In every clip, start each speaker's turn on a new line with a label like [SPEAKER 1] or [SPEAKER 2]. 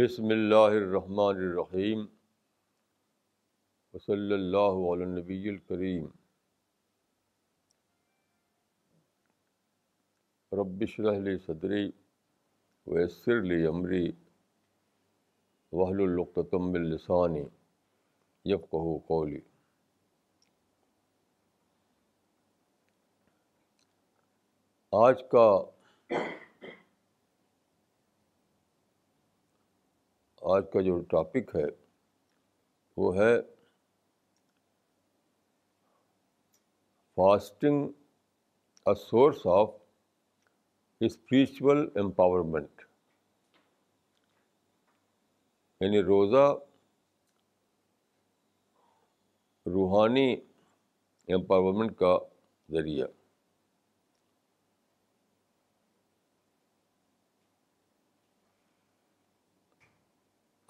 [SPEAKER 1] بسم اللہ الرحمن الرحیم وصلی اللہ علی نبی الکریم ربش لی صدری ویسر لی عمری وحل القتم السانی یفقہ قولی آج کا آج کا جو ٹاپک ہے وہ ہے fasting a source of spiritual empowerment. یعنی روزہ روحانی امپاورمنٹ کا ذریعہ۔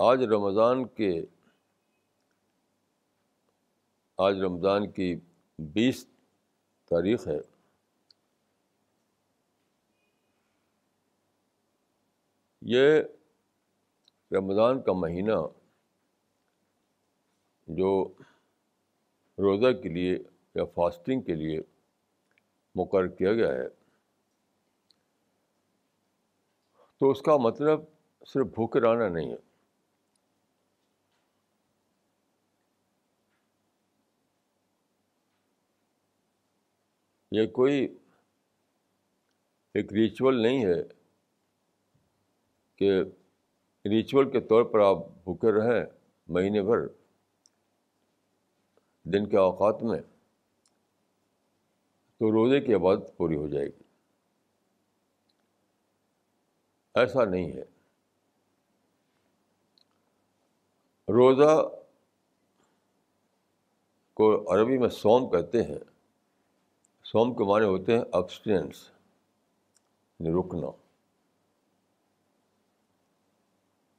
[SPEAKER 1] آج رمضان کے آج رمضان کی بیس تاریخ ہے۔ یہ رمضان کا مہینہ جو روزہ کے لیے یا فاسٹنگ کے لیے مقرر کیا گیا ہے۔ تو اس کا مطلب صرف بھوکے رہنا نہیں ہے۔ یہ کوئی ایک ریچول نہیں ہے کہ ریچول کے طور پر آپ بھوکے رہیں مہینے بھر، دن کے اوقات میں، تو روزے کی عبادت پوری ہو جائے گی۔ ایسا نہیں ہے۔ روزہ کو عربی میں سوم کہتے ہیں۔ سوم کے معنی ہوتے ہیں ابسٹینس یعنی رکنا۔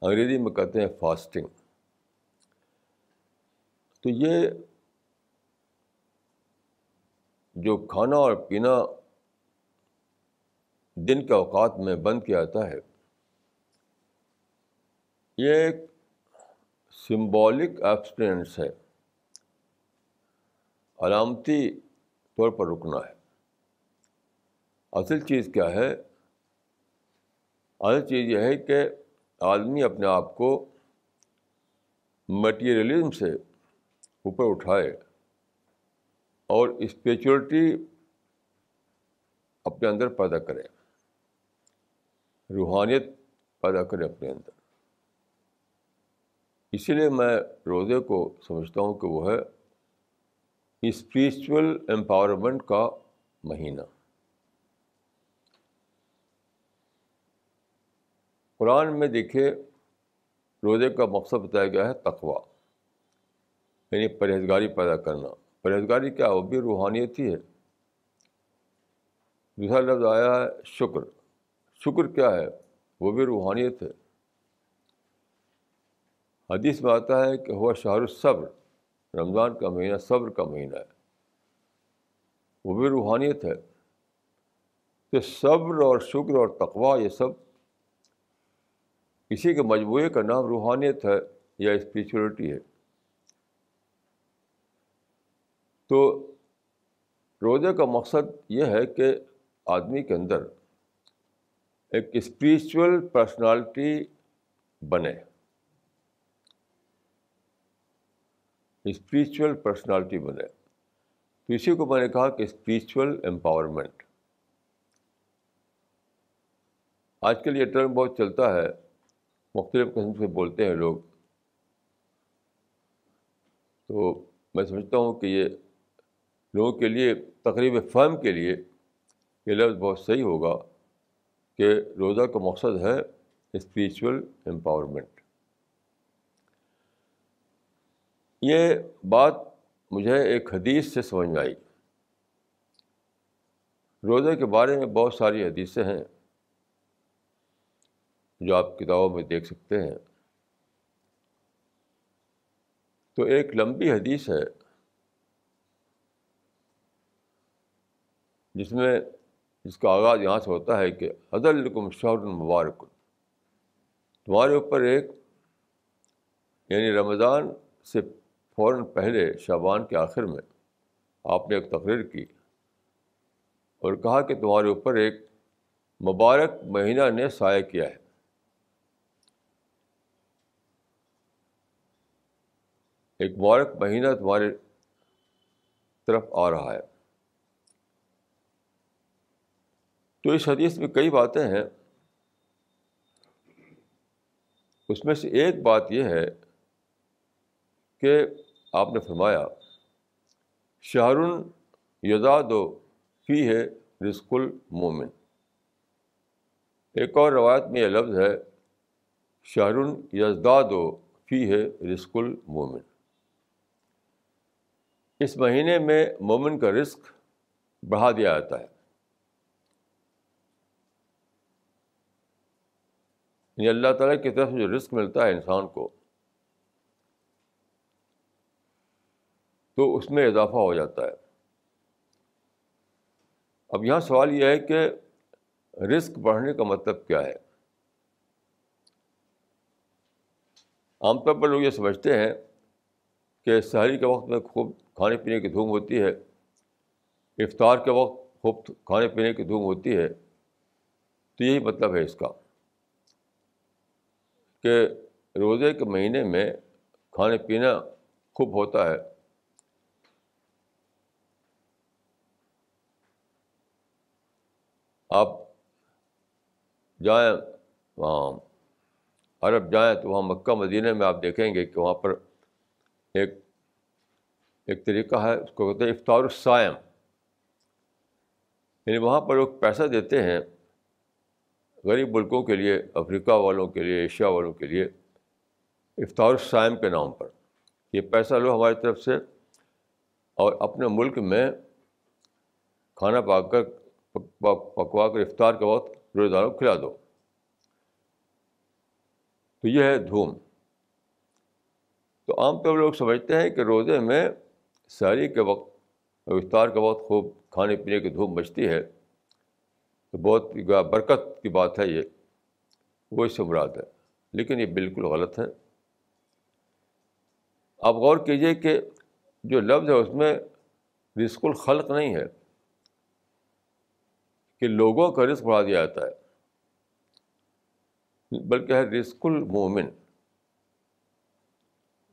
[SPEAKER 1] انگریزی میں کہتے ہیں فاسٹنگ تو یہ جو کھانا اور پینا دن کے اوقات میں بند کیا جاتا ہے، یہ ایک سمبولک ایبسٹینس ہے۔ علامتی طور پر رکنا ہے۔ اصل چیز کیا ہے؟ اصل چیز یہ ہے کہ آدمی اپنے آپ کو مٹیریلزم سے اوپر اٹھائے اور اسپریچولیٹی اپنے اندر پیدا کرے۔ روحانیت پیدا کرے اپنے اندر۔ اسی لیے میں روزے کو سمجھتا ہوں کہ وہ ہے اسپریچول امپاورمنٹ کا مہینہ قرآن میں دیکھیے روزے کا مقصد بتایا گیا ہے تقوا یعنی پرہیزگاری پیدا کرنا۔ پرہیزگاری کیا؟ وہ بھی روحانیت ہی ہے۔ دوسرا لفظ آیا ہے شکر۔ شکر کیا ہے؟ وہ بھی روحانیت ہے۔ حدیث میں آتا ہے کہ وہ شاہ الصبر۔ رمضان کا مہینہ صبر کا مہینہ ہے۔ وہ بھی روحانیت ہے کہ صبر اور شکر اور تقوا یہ سب کسی کے مجموعے کا نام روحانیت ہے یا اسپریچولیٹی ہے۔ تو روزے کا مقصد یہ ہے کہ آدمی کے اندر ایک اسپریچول پرسنالٹی بنے۔ اسپریچول پرسنالٹی بنے۔ تو اسی کو میں نے کہا کہ اسپریچول امپاورمنٹ آج کل یہ ٹرم بہت چلتا ہے۔ مختلف قسم سے بولتے ہیں لوگ۔ تو میں سمجھتا ہوں کہ یہ لوگوں کے لیے تقریب فہم کے لیے یہ لفظ بہت صحیح ہوگا کہ روزہ کا مقصد ہے اسپریچول امپاورمنٹ یہ بات مجھے ایک حدیث سے سمجھ میں آئی۔ روزے کے بارے میں بہت ساری حدیثیں ہیں جو آپ کتابوں میں دیکھ سکتے ہیں۔ تو ایک لمبی حدیث ہے جس میں جس کا آغاز یہاں سے ہوتا ہے کہ حضر الکم شہر المبارک تمہارے اوپر ایک یعنی رمضان سے فوراً پہلے شابان کے آخر میں آپ نے ایک تقریر کی اور کہا کہ تمہارے اوپر ایک مبارک مہینہ نے سایہ کیا ہے۔ ایک مبارک مہینہ تمہارے طرف آ رہا ہے۔ تو اس حدیث میں کئی باتیں ہیں۔ اس میں سے ایک بات یہ ہے کہ آپ نے فرمایا شہرن یزاد و فی ہے رزق المومن۔ ایک اور روایت میں یہ لفظ ہے شہرن یزداد و فی ہے رزق المومن۔ اس مہینے میں مومن کا رزق بڑھا دیا جاتا ہے۔ یعنی اللہ تعالیٰ کی طرف سے جو رزق ملتا ہے انسان کو تو اس میں اضافہ ہو جاتا ہے۔ اب یہاں سوال یہ ہے کہ رزق بڑھنے کا مطلب کیا ہے؟ عام طور پر لوگ یہ سمجھتے ہیں کہ شہری کے وقت میں خوب کھانے پینے کی دھوم ہوتی ہے، افطار کے وقت خوب کھانے پینے کی دھوم ہوتی ہے، تو یہی مطلب ہے اس کا کہ روزے کے مہینے میں کھانے پینا خوب ہوتا ہے۔ آپ جائیں، وہاں عرب جائیں تو وہاں مکہ، مدینہ میں آپ دیکھیں گے کہ وہاں پر ایک ایک طریقہ ہے، اس کو کہتے ہیں افطار السائم یعنی وہاں پر لوگ پیسہ دیتے ہیں غریب ملکوں کے لیے، افریقہ والوں کے لیے، ایشیا والوں کے لیے افطار السائم کے نام پر۔ یہ پیسہ لو ہماری طرف سے اور اپنے ملک میں کھانا پا کر پکوا کر افطار کے وقت روزے داروں کو کھلا دو۔ تو یہ ہے دھوم۔ تو عام طور لوگ سمجھتے ہیں کہ روزے میں ساری کے وقت افطار کے وقت خوب کھانے پینے کی دھوم مچتی ہے۔ تو بہت برکت کی بات ہے یہ۔ وہ اس سے مراد ہے۔ لیکن یہ بالکل غلط ہے۔ آپ غور کیجیے کہ جو لفظ ہے اس میں رزق الخلق نہیں ہے۔ کہ لوگوں کا رزق بڑھا دیا جاتا ہے۔ بلکہ ہے رزق المومن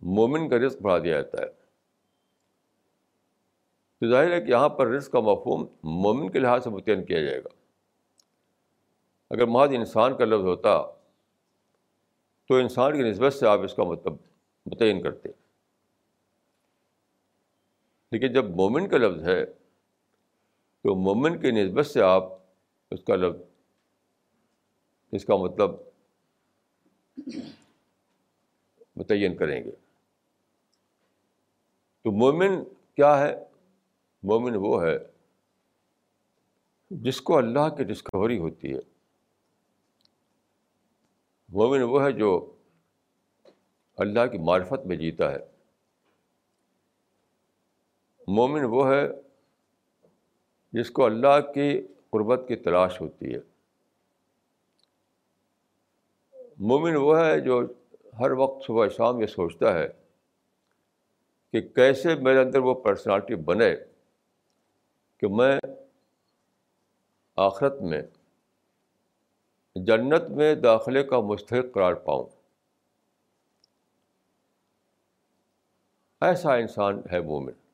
[SPEAKER 1] مومن کا رزق بڑھا دیا جاتا ہے۔ تو ظاہر ہے کہ یہاں پر رزق کا مفہوم مومن کے لحاظ سے متعین کیا جائے گا۔ اگر محض انسان کا لفظ ہوتا تو انسان کی نسبت سے آپ اس کا مطلب متعین کرتے۔ لیکن جب مومن کا لفظ ہے تو مومن کی نسبت سے آپ اس کا لفظ اس کا مطلب متعین کریں گے۔ تو مومن کیا ہے؟ مومن وہ ہے جس کو اللہ کی ڈسکوری ہوتی ہے۔ مومن وہ ہے جو اللہ کی معرفت میں جیتا ہے۔ مومن وہ ہے جس کو اللہ کی قربت کی تلاش ہوتی ہے۔ مومن وہ ہے جو ہر وقت صبح شام یہ سوچتا ہے کہ کیسے میرے اندر وہ پرسنالٹی بنے کہ میں آخرت میں جنت میں داخلے کا مستحق قرار پاؤں۔ ایسا انسان ہے مومن۔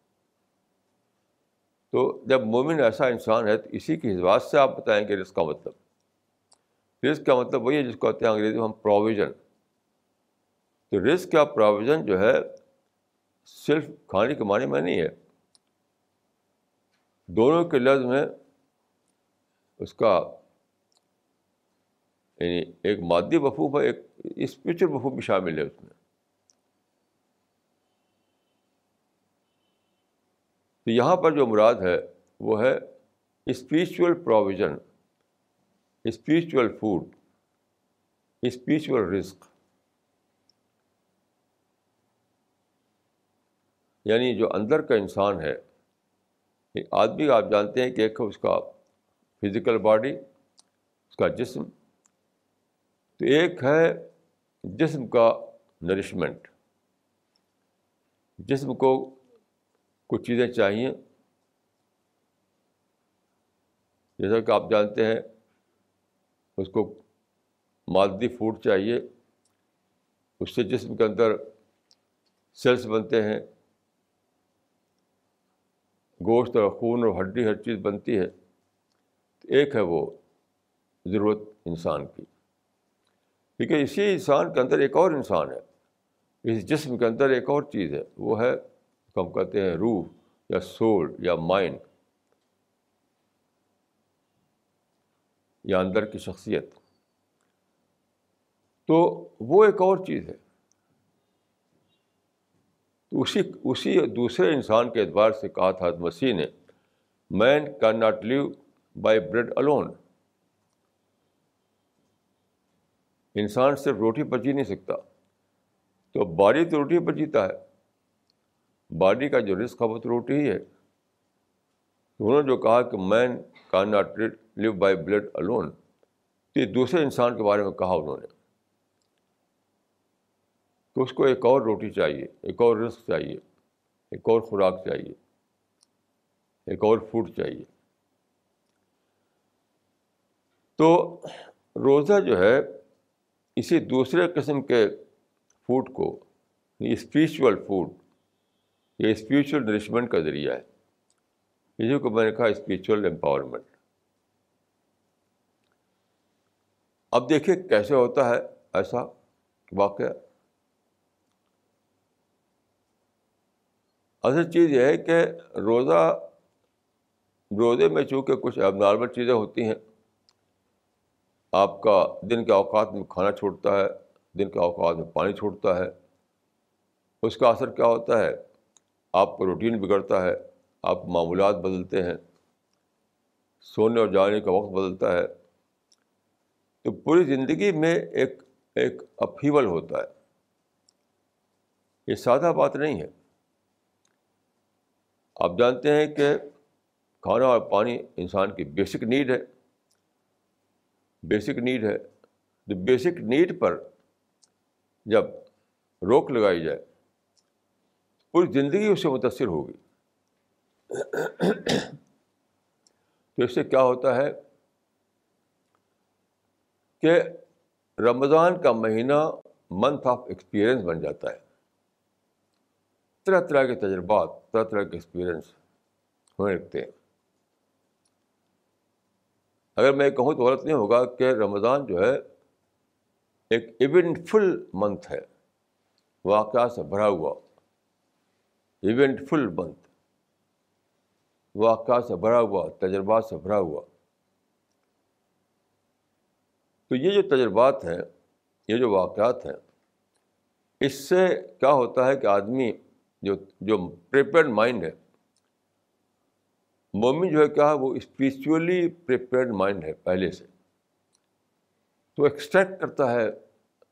[SPEAKER 1] تو جب مومن ایسا انسان ہے تو اسی کی حساب سے آپ بتائیں گے رزق کا مطلب۔ رزق کا مطلب وہی ہے جس کو کہتے ہیں انگریزی میں ہم پروویژن تو رزق کا پروویژن جو ہے صرف کھانے کے معنی میں نہیں ہے۔ دونوں کے لفظ میں اس کا یعنی ایک مادی مفہوم ہے، ایک اسپریچل مفہوم بھی شامل ہے اس میں۔ تو یہاں پر جو مراد ہے، وہ ہے spiritual provision spiritual food spiritual risk یعنی جو اندر کا انسان ہے آدمی آپ جانتے ہیں کہ ایک اس کا فزیکل باڈی اس کا جسم، تو ایک ہے جسم کا نرشمنٹ جسم کو کچھ چیزیں چاہیے۔ جیسا کہ آپ جانتے ہیں، اس کو مادی فوڈ چاہیے۔ اس سے جسم کے اندر سیلس بنتے ہیں۔ گوشت اور خون اور ہڈی ہر چیز بنتی ہے۔ ایک ہے وہ ضرورت انسان کی۔ کیونکہ اسی انسان کے اندر ایک اور انسان ہے۔ اس جسم کے اندر ایک اور چیز ہے، وہ ہے ہم کہتے ہیں روح یا سول یا مائنڈ، یا اندر کی شخصیت۔ تو وہ ایک اور چیز ہے۔ اسی اسی دوسرے انسان کے اعتبار سے کہا تھا مسیح نے man can not live by bread alone انسان صرف روٹی پر جی نہیں سکتا۔ تو باڈی تو روٹی پر جیتا ہے۔ باڈی کا جو رسک ہے وہ تو روٹی ہی ہے۔ انہوں نے جو کہا کہ man can not live by blood alone. تو یہ دوسرے انسان کے بارے میں کہا انہوں نے۔ تو اس کو ایک اور روٹی چاہیے، ایک اور رسک چاہیے، ایک اور خوراک چاہیے، ایک اور فوڈ چاہیے۔ تو روزہ جو ہے، اسی دوسرے قسم کے فوڈ کو یعنی اسپریچول فوڈ یہ اسپریچول نرشمنٹ کا ذریعہ ہے۔ اسی کو میں نے کہا اسپریچول امپاورمنٹ اب دیکھیے کیسے ہوتا ہے ایسا واقعہ۔ اصل چیز یہ ہے کہ روزہ، روزے میں چونکہ کچھ اب نارمل چیزیں ہوتی ہیں، آپ کا دن کے اوقات میں کھانا چھوٹتا ہے، دن کے اوقات میں پانی چھوٹتا ہے، اس کا اثر کیا ہوتا ہے؟ آپ کا روٹین بگڑتا ہے، آپ معمولات بدلتے ہیں، سونے اور جانے کا وقت بدلتا ہے۔ تو پوری زندگی میں ایک ایک اپھیول ہوتا ہے۔ یہ سادہ بات نہیں ہے۔ آپ جانتے ہیں کہ کھانا اور پانی انسان کی بیسک نیڈ ہے۔ بیسک نیڈ ہے۔ تو بیسک نیڈ پر جب روک لگائی جائے پوری زندگی اس سے متاثر ہوگی۔ تو اس سے کیا ہوتا ہے کہ رمضان کا مہینہ منتھ آف ایکسپیرئنس بن جاتا ہے۔ طرح طرح کے تجربات، طرح طرح کے ایکسپیرئنس ہونے لگتے ہیں۔ اگر میں کہوں تو غلط نہیں ہوگا کہ رمضان جو ہے ایک ایونٹ فل منتھ ہے۔ واقعات سے بھرا ہوا۔ ایونٹ فل منتھ واقعات سے بھرا ہوا تجربات سے بھرا ہوا تو یہ جو تجربات ہیں، یہ جو واقعات ہیں، اس سے کیا ہوتا ہے کہ آدمی جو جو پریپیئرڈ مائنڈ ہے، مومن جو ہے کیا ہے وہ اسپریچولی پریپیئرڈ مائنڈ ہے پہلے سے۔ تو ایکسٹریکٹ کرتا ہے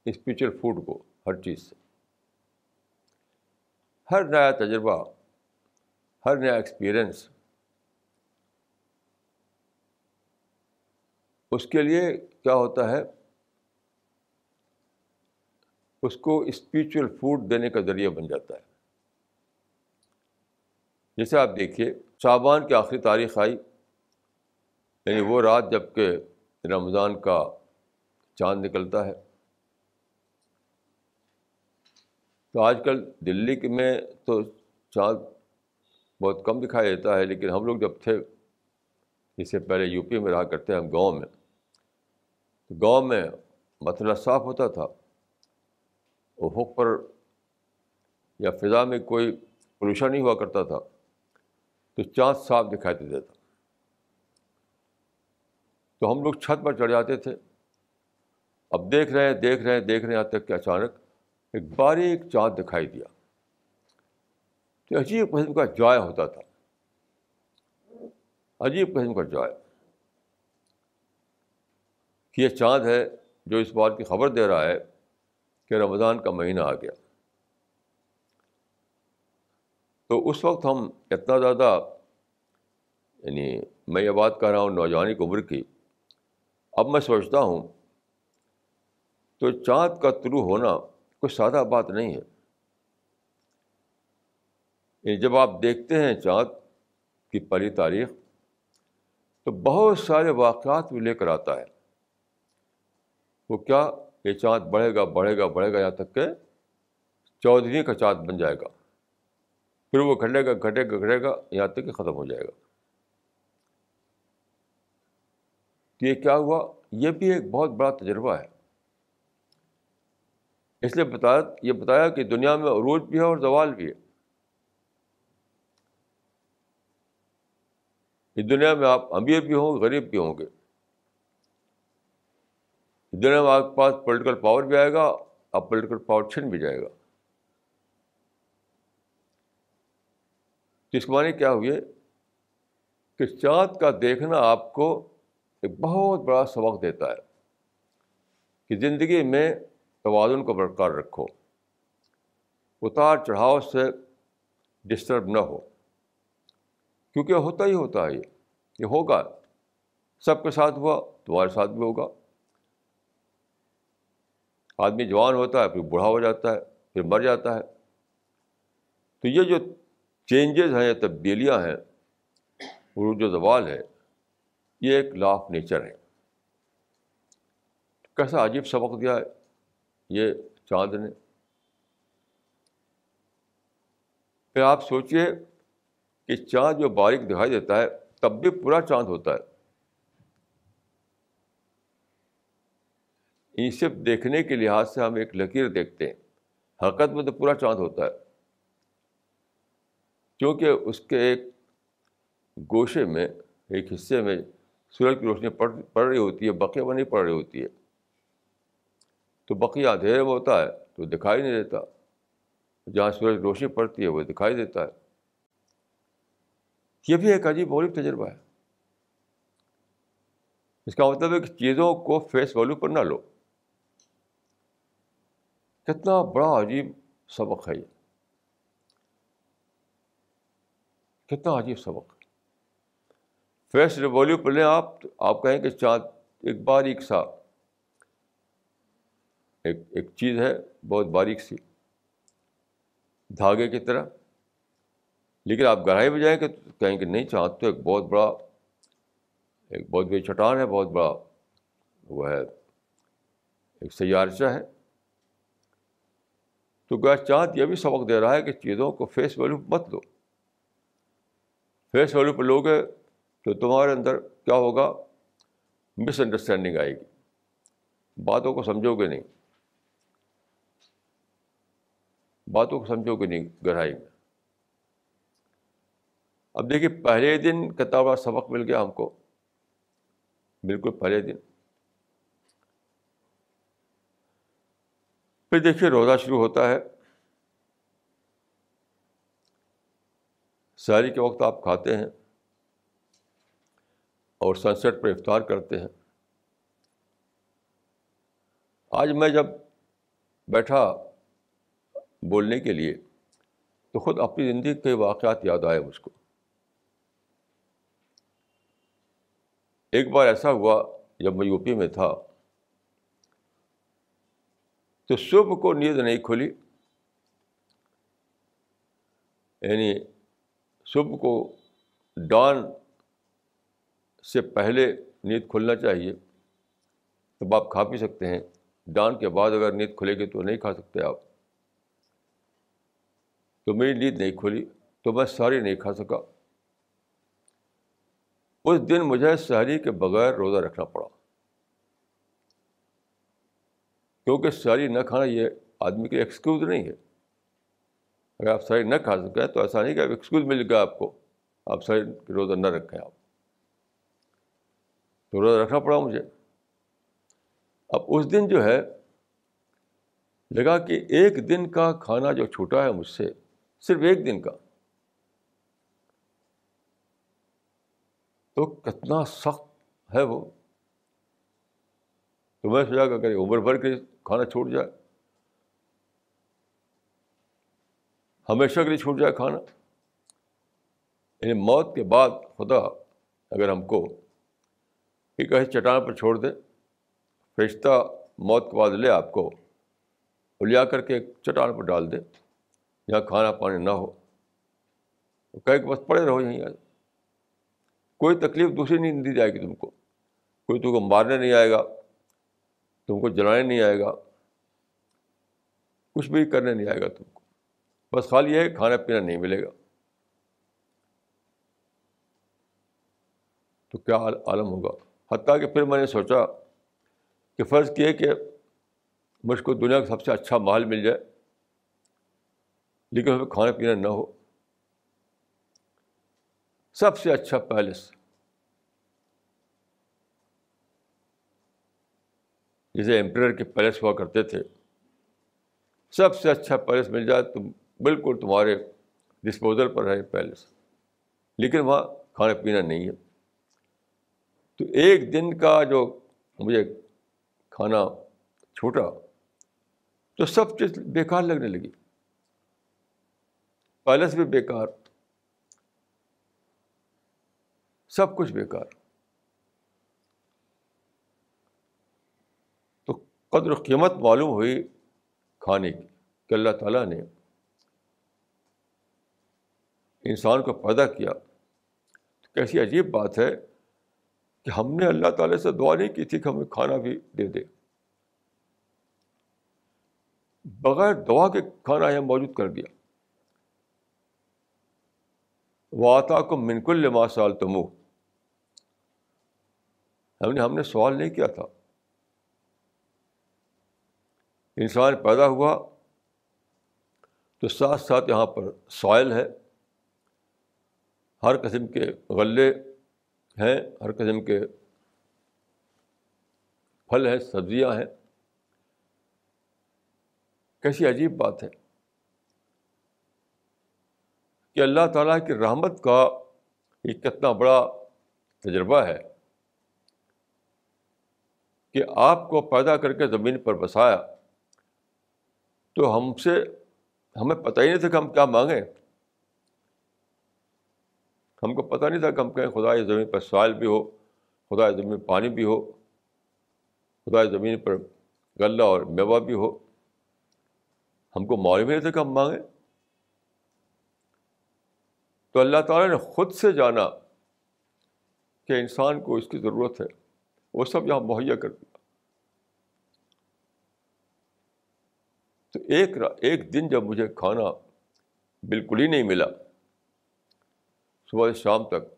[SPEAKER 1] اسپریچل فوڈ کو ہر چیز سے۔ ہر نیا تجربہ، ہر نیا ایکسپیرئنس اس کے لیے کیا ہوتا ہے؟ اس کو اسپریچل فوڈ دینے کا ذریعہ بن جاتا ہے۔ جیسے آپ دیکھیے، شعبان کی آخری تاریخ آئی یعنی وہ رات جبکہ رمضان کا چاند نکلتا ہے۔ تو آج کل دلی کے میں تو چاند بہت کم دکھائی دیتا ہے، لیکن ہم لوگ جب تھے، اس سے پہلے یو پی میں رہا کرتے ہیں ہم گاؤں میں۔ تو گاؤں میں مسئلہ صاف ہوتا تھا۔ افق پر یا فضا میں کوئی پولوشن نہیں ہوا کرتا تھا۔ تو چاند صاف دکھائی دیتا تھا تو ہم لوگ چھت پر چڑھ جاتے تھے۔ اب دیکھ رہے ہیں، دیکھ رہے ہیں، دیکھ رہے ہیں تک کہ اچانک ایک باریک چاند دکھائی دیا۔ تو عجیب قسم کا جوائے ہوتا تھا۔ عجیب قسم کا جوائے کہ یہ چاند ہے جو اس بات کی خبر دے رہا ہے کہ رمضان کا مہینہ آ گیا۔ تو اس وقت ہم اتنا زیادہ یعنی میں یہ بات کر رہا ہوں نوجوانی کی عمر کی، اب میں سوچتا ہوں تو چاند کا طلوع ہونا کوئی سادہ بات نہیں ہے۔ یعنی جب آپ دیکھتے ہیں چاند کی پہلی تاریخ، تو بہت سارے واقعات بھی لے کر آتا ہے۔ وہ کیا؟ یہ چاند بڑھے گا بڑھے گا بڑھے گا، یہاں تک کہ چودھویں کا چاند بن جائے گا۔ پھر وہ گھٹے گا گھٹے گا گھٹے گا، یہاں تک کہ ختم ہو جائے گا۔ تو یہ کیا ہوا؟ یہ بھی ایک بہت بڑا تجربہ ہے۔ اس لیے بتایا یہ بتایا کہ دنیا میں عروج بھی ہے اور زوال بھی ہے۔ اس دنیا میں آپ امیر بھی ہوں، غریب بھی ہوں گے۔ اس دنیا میں آپ کے پاس پولیٹیکل پاور بھی آئے گا آپ پولیٹیکل پاور چھن بھی جائے گا۔ اس معنی کیا ہوئے کہ چاند کا دیکھنا آپ کو ایک بہت بڑا سبق دیتا ہے کہ زندگی میں توازن کو برقرار رکھو۔ اتار چڑھاؤ سے ڈسٹرب نہ ہو۔ کیونکہ ہوتا ہی ہوتا ہے، یہ ہوگا۔ سب کے ساتھ ہوا، تمہارے ساتھ بھی ہوگا۔ آدمی جوان ہوتا ہے، پھر بوڑھا ہو جاتا ہے، پھر مر جاتا ہے۔ تو یہ جو چینجز ہیں یا تبدیلیاں ہیں عروج و زوال ہے یہ ایک لا آف نیچر ہے کیسا عجیب سبق دیا ہے۔ یہ چاند نے۔ پھر آپ سوچیے کہ چاند جو باریک دکھائی دیتا ہے، تب بھی پورا چاند ہوتا ہے۔ ان صرف دیکھنے کے لحاظ سے ہم ایک لکیر دیکھتے ہیں۔ حقیقت میں تو پورا چاند ہوتا ہے۔ کیونکہ اس کے ایک گوشے میں، ایک حصے میں سورج کی روشنی پڑ پڑ رہی ہوتی ہے، بقیہ میں نہیں پڑ رہی ہوتی ہے۔ تو بقیہ اندھیرے میں ہوتا ہے، تو دکھائی نہیں دیتا۔ جہاں سورج روشنی پڑتی ہے، وہ دکھائی دیتا ہے۔ یہ بھی ایک عجیب غریب تجربہ ہے۔ اس کا مطلب ہے کہ چیزوں کو فیس ویلو پر نہ لو۔ کتنا بڑا عجیب سبق ہے یہ۔ کتنا عجیب سبق فیس ویلو پر لیں آپ آپ کہیں کہ چاند ایک باریک سا۔ ایک ایک چیز ہے، بہت باریک سی۔ دھاگے کی طرح۔ لیکن آپ گہرائی میں جائیں کہ کہیں کہ نہیں، چاند تو ایک بہت بڑا، ایک بہت بڑی چٹان ہے، بہت بڑا وہ ہے، ایک سیارچہ ہے۔ تو گیا چاند یہ بھی سبق دے رہا ہے کہ چیزوں کو فیس ویلو مت لو۔ فیس ویلو پہ لوگے تو تمہارے اندر کیا ہوگا؟ مس انڈرسٹینڈنگ آئے گی۔ باتوں کو سمجھو گے نہیں۔ باتوں کو سمجھو گے نہیں، گہرائی میں۔ اب دیکھیے، پہلے دن کتنا بڑا سبق مل گیا ہم کو۔ بالکل پہلے دن۔ پھر دیکھیے، روزہ شروع ہوتا ہے۔ ساری کے وقت آپ کھاتے ہیں اور سن سیٹ پر افطار کرتے ہیں۔ آج میں جب بیٹھا بولنے کے لیے، تو خود اپنی زندگی کے واقعات یاد آئے مجھ کو۔ ایک بار ایسا ہوا، جب میں یو پی میں تھا، تو صبح کو نیند نہیں کھلی۔ یعنی صبح کو ڈان سے پہلے نیند کھلنا چاہیے۔ تب آپ کھا پی سکتے ہیں۔ ڈان کے بعد اگر نیند کھلے گی تو نہیں کھا سکتے آپ۔ تو میری نیند نہیں کھلی تو میں ساری نہیں کھا سکا۔ اس دن مجھے سحری کے بغیر روزہ رکھنا پڑا۔ کیونکہ سحری نہ کھانا یہ آدمی کی ایکسکیوز نہیں ہے۔ اگر آپ ساری نہ کھا سکیں تو ایسا نہیں کہ ایکسکیوز مل گیا آپ کو۔ آپ ساری روزہ نہ رکھیں آپ۔ تو روزہ رکھنا پڑا مجھے۔ اب اس دن جو ہے، لگا کہ ایک دن کا کھانا جو چھوٹا ہے مجھ سے صرف ایک دن کا۔ تو کتنا سخت ہے وہ۔ تو میں سوچا کہ اگر عمر بھر کے کھانا چھوٹ جائے۔ ہمیشہ کے لیے چھوٹ جائے کھانا۔ یعنی موت کے بعد خدا اگر ہم کو کہ کہیں چٹان پر چھوڑ دے، فرشتہ موت کے بعد لے آپ کو لیا کر کے چٹان پر ڈال دے۔ جہاں کھانا پانی نہ ہو۔ کہے کہ بس پڑے رہو یہیں کوئی تکلیف دوسری نہیں دی جائے گی تم کو۔ کوئی تم کو مارنے نہیں آئے گا۔ تم کو جلانے نہیں آئے گا۔ کچھ بھی کرنے نہیں آئے گا تم کو۔ بس خالی ہے کھانا پینا نہیں ملے گا۔ تو کیا عالم ہوگا؟ حتیٰ کہ پھر میں نے سوچا کہ فرض کیے کہ مجھ کو دنیا کا سب سے اچھا محل مل جائے۔ لیکن ہمیں کھانا پینا نہ ہو۔ سب سے اچھا پیلس۔ جسے امپریئر کے پیلس ہوا کرتے تھے۔ سب سے اچھا پیلس مل جائے تو بالکل تمہارے ڈسپوزل پر ہے پیلس۔ لیکن وہاں کھانا پینا نہیں ہے۔ تو ایک دن کا جو مجھے کھانا چھوٹا تو سب چیز بیکار لگنے لگی۔ پیلس بھی بیکار، سب کچھ بیکار۔ تو قدر و قیمت معلوم ہوئی کھانے کی کہ اللہ تعالیٰ نے انسان کو پیدا کیا۔ تو کیسی عجیب بات ہے کہ ہم نے اللہ تعالیٰ سے دعا نہیں کی تھی کہ ہمیں کھانا بھی دے دے۔ بغیر دعا کے کھانا یہاں موجود کر دیا۔ واتا کو منکل لما سال تمو ہم نے ہم نے سوال نہیں کیا تھا۔ انسان پیدا ہوا تو ساتھ ساتھ یہاں پر سوائل ہے۔ ہر قسم کے غلے ہیں، ہر قسم کے پھل ہیں، سبزیاں ہیں۔ کیسی عجیب بات ہے۔ کہ اللہ تعالیٰ کی رحمت کا ایک کتنا بڑا تجربہ ہے کہ آپ کو پیدا کر کے زمین پر بسایا تو ہم سے ہمیں پتہ ہی نہیں تھا کہ ہم کیا مانگیں۔ ہم کو پتہ نہیں تھا کہ ہم کہیں خدا زمین پر سائل بھی ہو، خدا زمین پانی بھی ہو، خدا زمین پر غلہ اور میوہ بھی ہو۔ ہم کو معلوم نہیں تھا کہ ہم مانگیں۔ تو اللہ تعالیٰ نے خود سے جانا کہ انسان کو اس کی ضرورت ہے۔ وہ سب یہاں مہیا کر دیا۔ تو ایک ایک دن جب مجھے کھانا بالکل ہی نہیں ملا، صبح سے شام تک،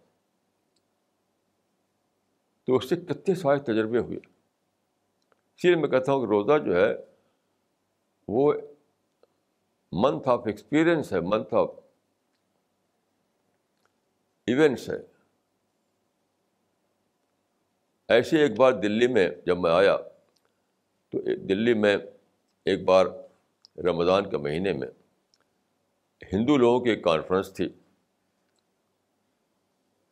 [SPEAKER 1] تو اس سے کتنے سارے تجربے ہوئے۔ اسی لیے میں کہتا ہوں کہ روزہ جو ہے، وہ منتھ آف ایکسپیرئنس ہے منتھ آف ایونٹس ہے ایسے ایک بار دلی میں جب میں آیا، تو دلی میں ایک بار رمضان کے مہینے میں ہندو لوگوں کی ایک کانفرنس تھی۔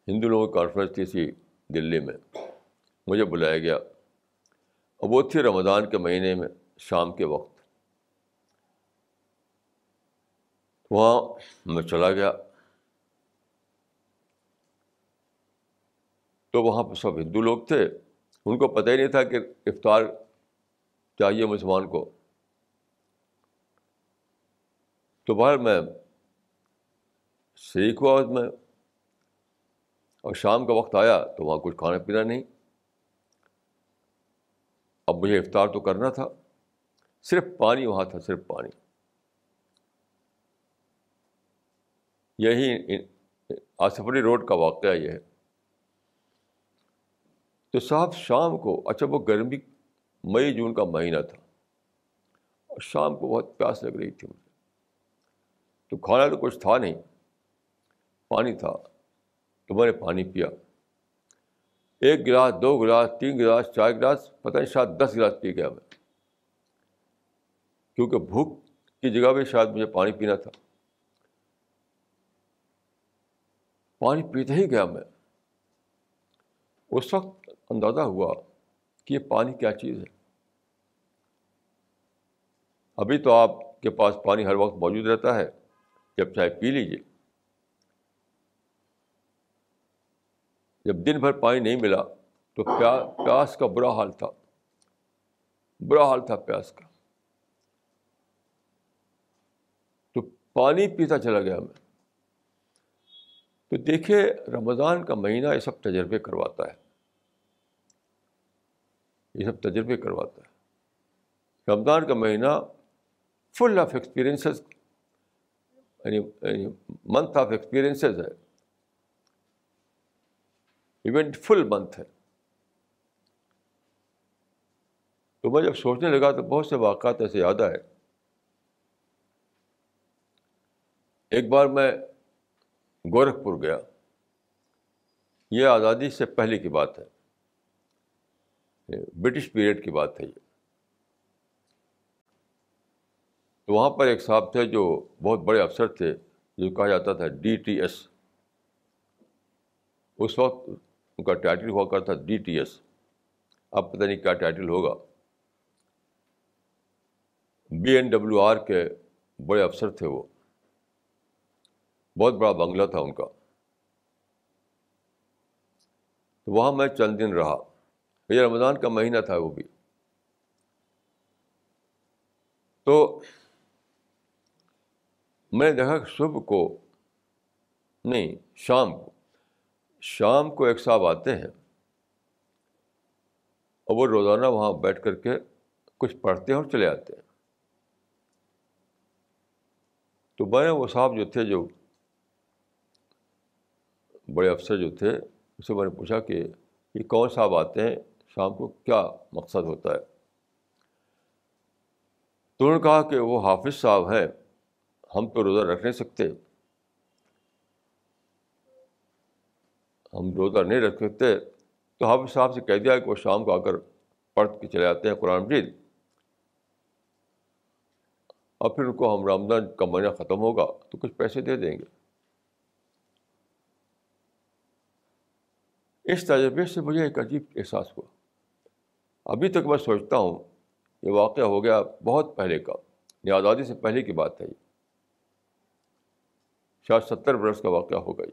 [SPEAKER 1] ہندو لوگوں کی کانفرنس تھی اسی دلی میں۔ مجھے بلایا گیا۔ اور وہ تھی رمضان کے مہینے میں شام کے وقت۔ وہاں میں چلا گیا۔ تو وہاں پہ سب ہندو لوگ تھے۔ ان کو پتہ ہی نہیں تھا کہ افطار چاہیے مسلمان کو۔ تو باہر میں شریک ہوا اس میں۔ اور شام کا وقت آیا تو وہاں کچھ کھانا پینا نہیں۔ اب مجھے افطار تو کرنا تھا۔ صرف پانی وہاں تھا، صرف پانی۔ یہی آصفری روڈ کا واقعہ یہ ہے۔ تو صاحب شام کو اچھا وہ گرمی مئی، جون کا مہینہ تھا۔ اور شام کو بہت پیاس لگ رہی تھی مجھے۔ تو کھانا تو کچھ تھا نہیں، پانی تھا۔ تو میں نے پانی پیا۔ ایک گلاس، دو گلاس، تین گلاس، چار گلاس، پتہ نہیں شاید دس گلاس پی گیا میں۔ کیونکہ بھوک کی جگہ بھی شاید مجھے پانی پینا تھا۔ پانی پیتے ہی گیا میں۔ اس وقت اندازہ ہوا کہ یہ پانی کیا چیز ہے۔ ابھی تو آپ کے پاس پانی ہر وقت موجود رہتا ہے، جب چاہے پی لیجیے جب دن بھر پانی نہیں ملا تو پیاس کا برا حال تھا۔ برا حال تھا پیاس کا۔ تو پانی پیتا چلا گیا میں۔ تو دیکھیے، رمضان کا مہینہ یہ سب تجربے کرواتا ہے۔ یہ سب تجربے کرواتا ہے۔ رمضان کا مہینہ فل آف ایکسپیرئنسز یعنی منتھ آف ایکسپیرئنسز ہے۔ ایونٹ فل منتھ ہے۔ تو میں جب سوچنے لگا تو بہت سے واقعات ایسے یاد آئے۔ ایک بار میں گورکھپور گیا۔ یہ آزادی سے پہلے کی بات ہے۔ برٹش پیریڈ کی بات ہے یہ۔ تو وہاں پر ایک صاحب تھے جو بہت بڑے افسر تھے جو کہا جاتا تھا ڈی ٹی ایس۔ اس وقت ان کا ٹائٹل ہوا کرتا تھا ڈی ٹی ایس۔ اب پتہ نہیں کیا ٹائٹل ہوگا۔ بی این ڈبلیو آر کے بڑے افسر تھے وہ۔ بہت بڑا بنگلہ تھا ان کا۔ تو وہاں میں چند دن رہا۔ یہ رمضان کا مہینہ تھا وہ بھی۔ تو میں نے دیکھا کہ صبح کو، نہیں، شام کو شام کو ایک صاحب آتے ہیں اور وہ روزانہ وہاں بیٹھ کر کے کچھ پڑھتے ہیں اور چلے آتے ہیں۔ تو میں نے وہ صاحب جو تھے، جو بڑے افسر جو تھے، اس سے میں نے پوچھا کہ یہ کون صاحب آتے ہیں؟ شام کو کیا مقصد ہوتا ہے؟ تو انہوں نے کہا کہ وہ حافظ صاحب ہیں، ہم تو روزہ رکھ نہیں سکتے۔ ہم روزہ نہیں رکھ سکتے۔ تو حافظ صاحب سے کہہ دیا کہ وہ شام کو آ کر پڑھ کے چلے آتے ہیں قرآن مجید۔ اور پھر ان کو ہم رمضان کا مہینہ ختم ہوگا تو کچھ پیسے دے دیں گے۔ اس تجربے سے مجھے ایک عجیب احساس ہوا۔ ابھی تک میں سوچتا ہوں یہ واقعہ ہو گیا بہت پہلے کا یہ آزادی سے پہلے کی بات ہے یہ۔ شاید ستر برس کا واقعہ ہو گئی۔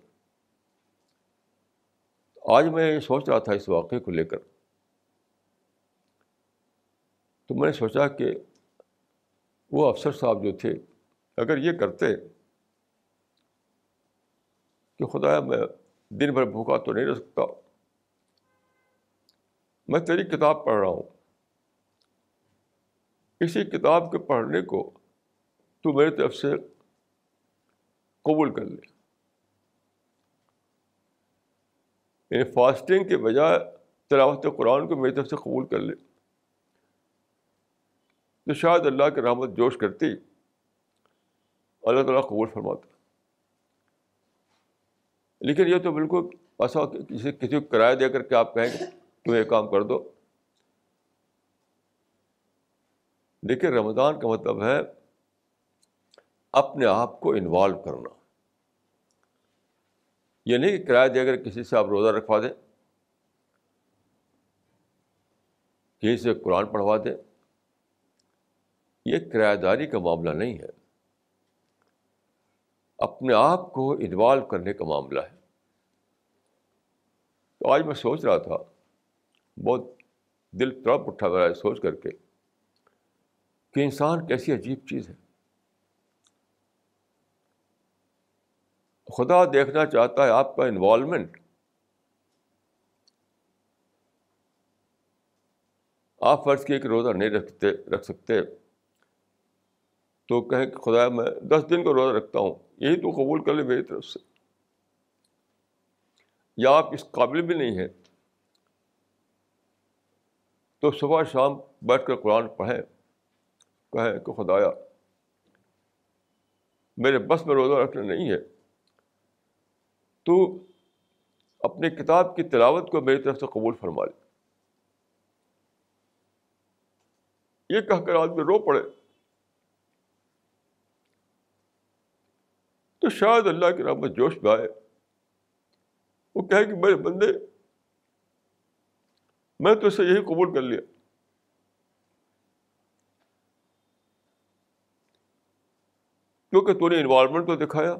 [SPEAKER 1] آج میں یہ سوچ رہا تھا اس واقعے کو لے کر۔ تو میں نے سوچا کہ وہ افسر صاحب جو تھے، اگر یہ کرتے کہ خدا میں دن بھر بھوکا تو نہیں رہ سکتا۔ میں تیری کتاب پڑھ رہا ہوں۔ اسی کتاب کے پڑھنے کو تو میری طرف سے قبول کر لے۔ یعنی فاسٹنگ کے بجائے تلاوت قرآن کو میری طرف سے قبول کر لے۔ تو شاید اللہ کی رحمت جوش کرتی، اللہ تعالیٰ قبول فرماتا۔ لیکن یہ تو بالکل ایسا کسی کسی کو کرایہ دے کر کے آپ کہیں گے۔ تم یہ کام کر دو۔ دیکھیے، رمضان کا مطلب ہے اپنے آپ کو انوالو کرنا۔ یہ نہیں کہ کرایہ دے کر کسی سے آپ روزہ رکھوا دیں کسی سے قرآن پڑھوا دیں، یہ کرایہ داری کا معاملہ نہیں ہے۔ اپنے آپ کو انوالو کرنے کا معاملہ ہے۔ تو آج میں سوچ رہا تھا بہت دل تڑپ اٹھا میرا سوچ کر کے کہ انسان کیسی عجیب چیز ہے۔ خدا دیکھنا چاہتا ہے آپ کا انوالومنٹ آپ فرض کیے کہ روزہ نہیں رکھتے، رکھ سکتے۔ تو کہیں کہ خدا میں دس دن کا روزہ رکھتا ہوں، یہی تو قبول کر لے میری طرف سے۔ یا آپ اس قابل بھی نہیں ہیں۔ تو صبح شام بیٹھ کر قرآن پڑھیں، کہیں کہ خدایا، میرے بس میں روزہ رکھنا نہیں ہے۔ تو اپنی کتاب کی تلاوت کو میری طرف سے قبول فرما لے۔ یہ کہہ کر آدمی رو پڑے۔ تو شاید اللہ کی رحمت جوش میں آئے۔ وہ کہے کہ میرے بندے میں تو اسے یہی قبول کر لیا۔ کیونکہ تو نے انوالومنٹ تو دکھایا۔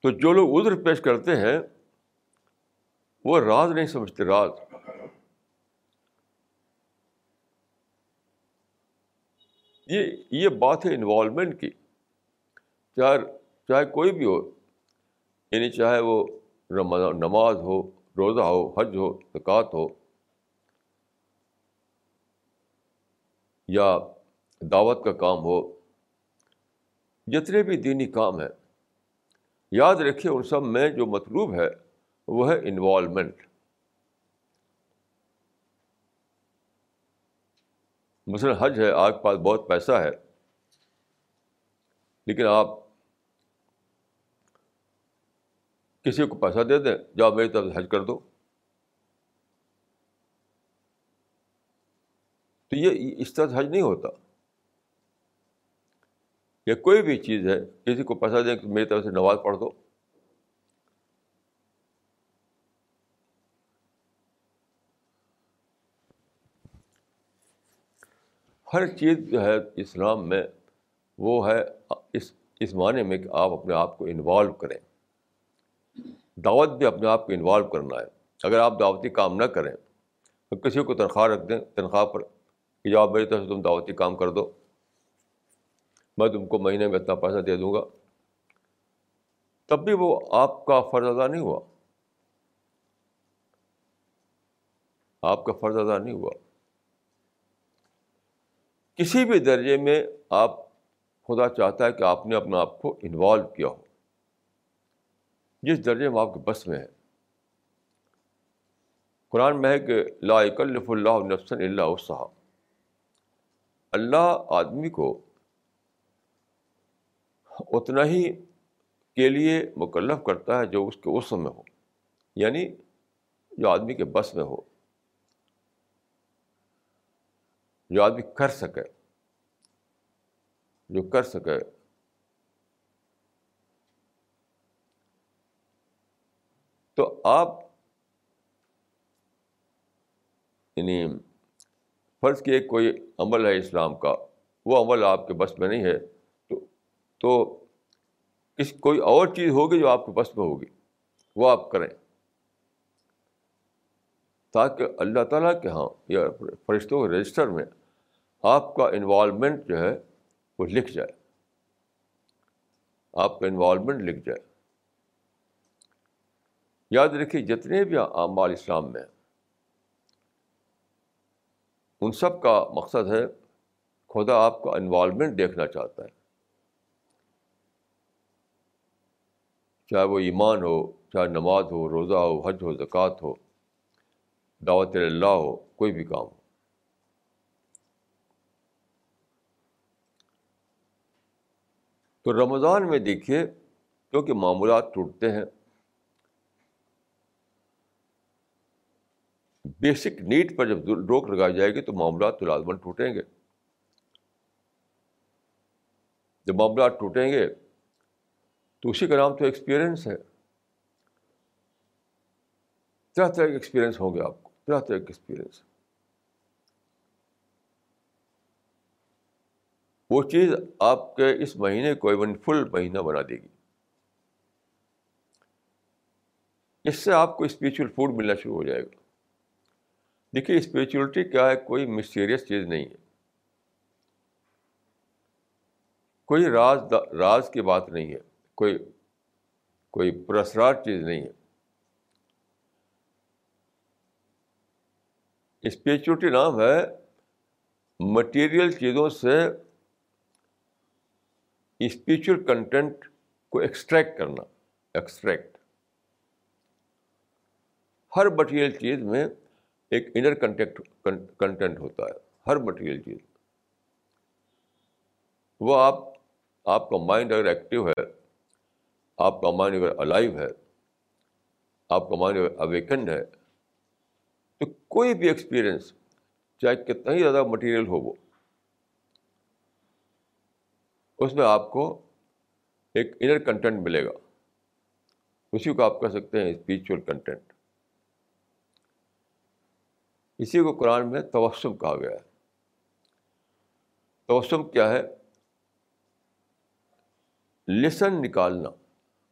[SPEAKER 1] تو جو لوگ عذر پیش کرتے ہیں، وہ راز نہیں سمجھتے، راز۔ یہ یہ بات ہے انوالومنٹ کی۔ چاہے چاہے کوئی بھی ہو یعنی چاہے وہ رمضان، نماز ہو، روزہ ہو، حج ہو، زکوٰۃ ہو، یا دعوت کا کام ہو، جتنے بھی دینی کام ہیں، یاد رکھیے ان سب میں جو مطلوب ہے، وہ ہے انوالومنٹ مثلاً حج ہے، آپ کے پاس بہت پیسہ ہے، لیکن آپ کسی کو پیسہ دے دیں، جاؤ میری طرف سے حج کر دو۔ تو یہ اس طرح سے حج نہیں ہوتا۔ یا کوئی بھی چیز ہے، کسی کو پیسہ دیں کہ میری طرف سے نماز پڑھ دو۔ ہر چیز جو ہے اسلام میں، وہ ہے اس اس معنی میں کہ آپ اپنے آپ کو انوالو کریں۔ دعوت بھی اپنے آپ کو انوالو کرنا ہے۔ اگر آپ دعوتی کام نہ کریں، تو کسی کو تنخواہ رکھ دیں، تنخواہ پر کہ جب میری طرف سے تم دعوتی کام کر دو۔ میں تم کو مہینے میں اتنا پیسہ دے دوں گا۔ تب بھی وہ آپ کا فرض ادا نہیں ہوا۔ آپ کا فرض ادا نہیں ہوا۔ کسی بھی درجے میں آپ، خدا چاہتا ہے کہ آپ نے اپنا آپ کو انوالو کیا ہو۔ جس درجے میں آپ کے بس میں ہے۔ قرآن میں ہے کہ لا اکلف اللہ نفسن اللہ صاحب اللہ آدمی کو اتنا ہی کے لیے مکلف کرتا ہے جو اس کے عصم میں ہو یعنی جو آدمی کے بس میں ہو۔ جو آدمی کر سکے، جو کر سکے۔ تو آپ یعنی فرض کیے کوئی عمل ہے اسلام کا، وہ عمل آپ کے بس میں نہیں ہے، تو تو کس، کوئی اور چیز ہوگی جو آپ کے بس میں ہوگی، وہ آپ کریں۔ تاکہ اللہ تعالیٰ کے ہاں یا فرشتوں کے رجسٹر میں آپ کا انوالومنٹ جو ہے وہ لکھ جائے۔ آپ کا انوالومنٹ لکھ جائے۔ یاد رکھیے جتنے بھی اعمال اسلام میں ان سب کا مقصد ہے، خدا آپ کا انوالومنٹ دیکھنا چاہتا ہے۔ چاہے وہ ایمان ہو، چاہے نماز ہو، روزہ ہو، حج ہو، زکوٰۃ ہو، دعوت اللہ ہو، کوئی بھی کام ہو۔ تو رمضان میں دیکھیے، کیونکہ معمولات ٹوٹتے ہیں بیسک نیڈ پر جب روک لگائی جائے گی تو معاملات تو لازمن ٹوٹیں گے۔ جب معاملات ٹوٹیں گے تو اسی کا نام تو ایکسپیرئنس ہے۔ طرح طرح کے ایکسپیرئنس ہوں گے آپ کو۔ طرح طرح کے ایکسپیرئنس وہ چیز آپ کے اس مہینے کو ایون فل مہینہ بنا دے گی۔ اس سے آپ کو اسپریچول فوڈ ملنا شروع ہو جائے گا۔ دیکھیے اسپریچولیٹی کیا ہے؟ کوئی مسٹیریس چیز نہیں ہے۔ کوئی راز راز کی بات نہیں ہے۔ کوئی کوئی پرسرار چیز نہیں ہے۔ اسپریچولیٹی نام ہے مٹیریل چیزوں سے اسپریچل کنٹینٹ کو ایکسٹریکٹ کرنا۔ ایکسٹریکٹ ہر مٹیریل چیز میں ایک انر کنٹیکٹ کنٹینٹ ہوتا ہے، ہر مٹیریل چیز۔ وہ آپ آپ کا مائنڈ اگر ایکٹیو ہے، آپ کا مائنڈ اگر الائیو ہے، آپ کا مائنڈ اگر اویکنڈ ہے، تو کوئی بھی ایکسپیرئنس چاہے کتنا ہی زیادہ مٹیریل ہو وہ، اس میں آپ کو ایک انر کنٹینٹ ملے گا۔ اسی کو آپ کہہ سکتے ہیں اسپریچل کنٹینٹ اسی کو قرآن میں توسم کہا گیا ہے۔ توسم کیا ہے؟ لیسن نکالنا،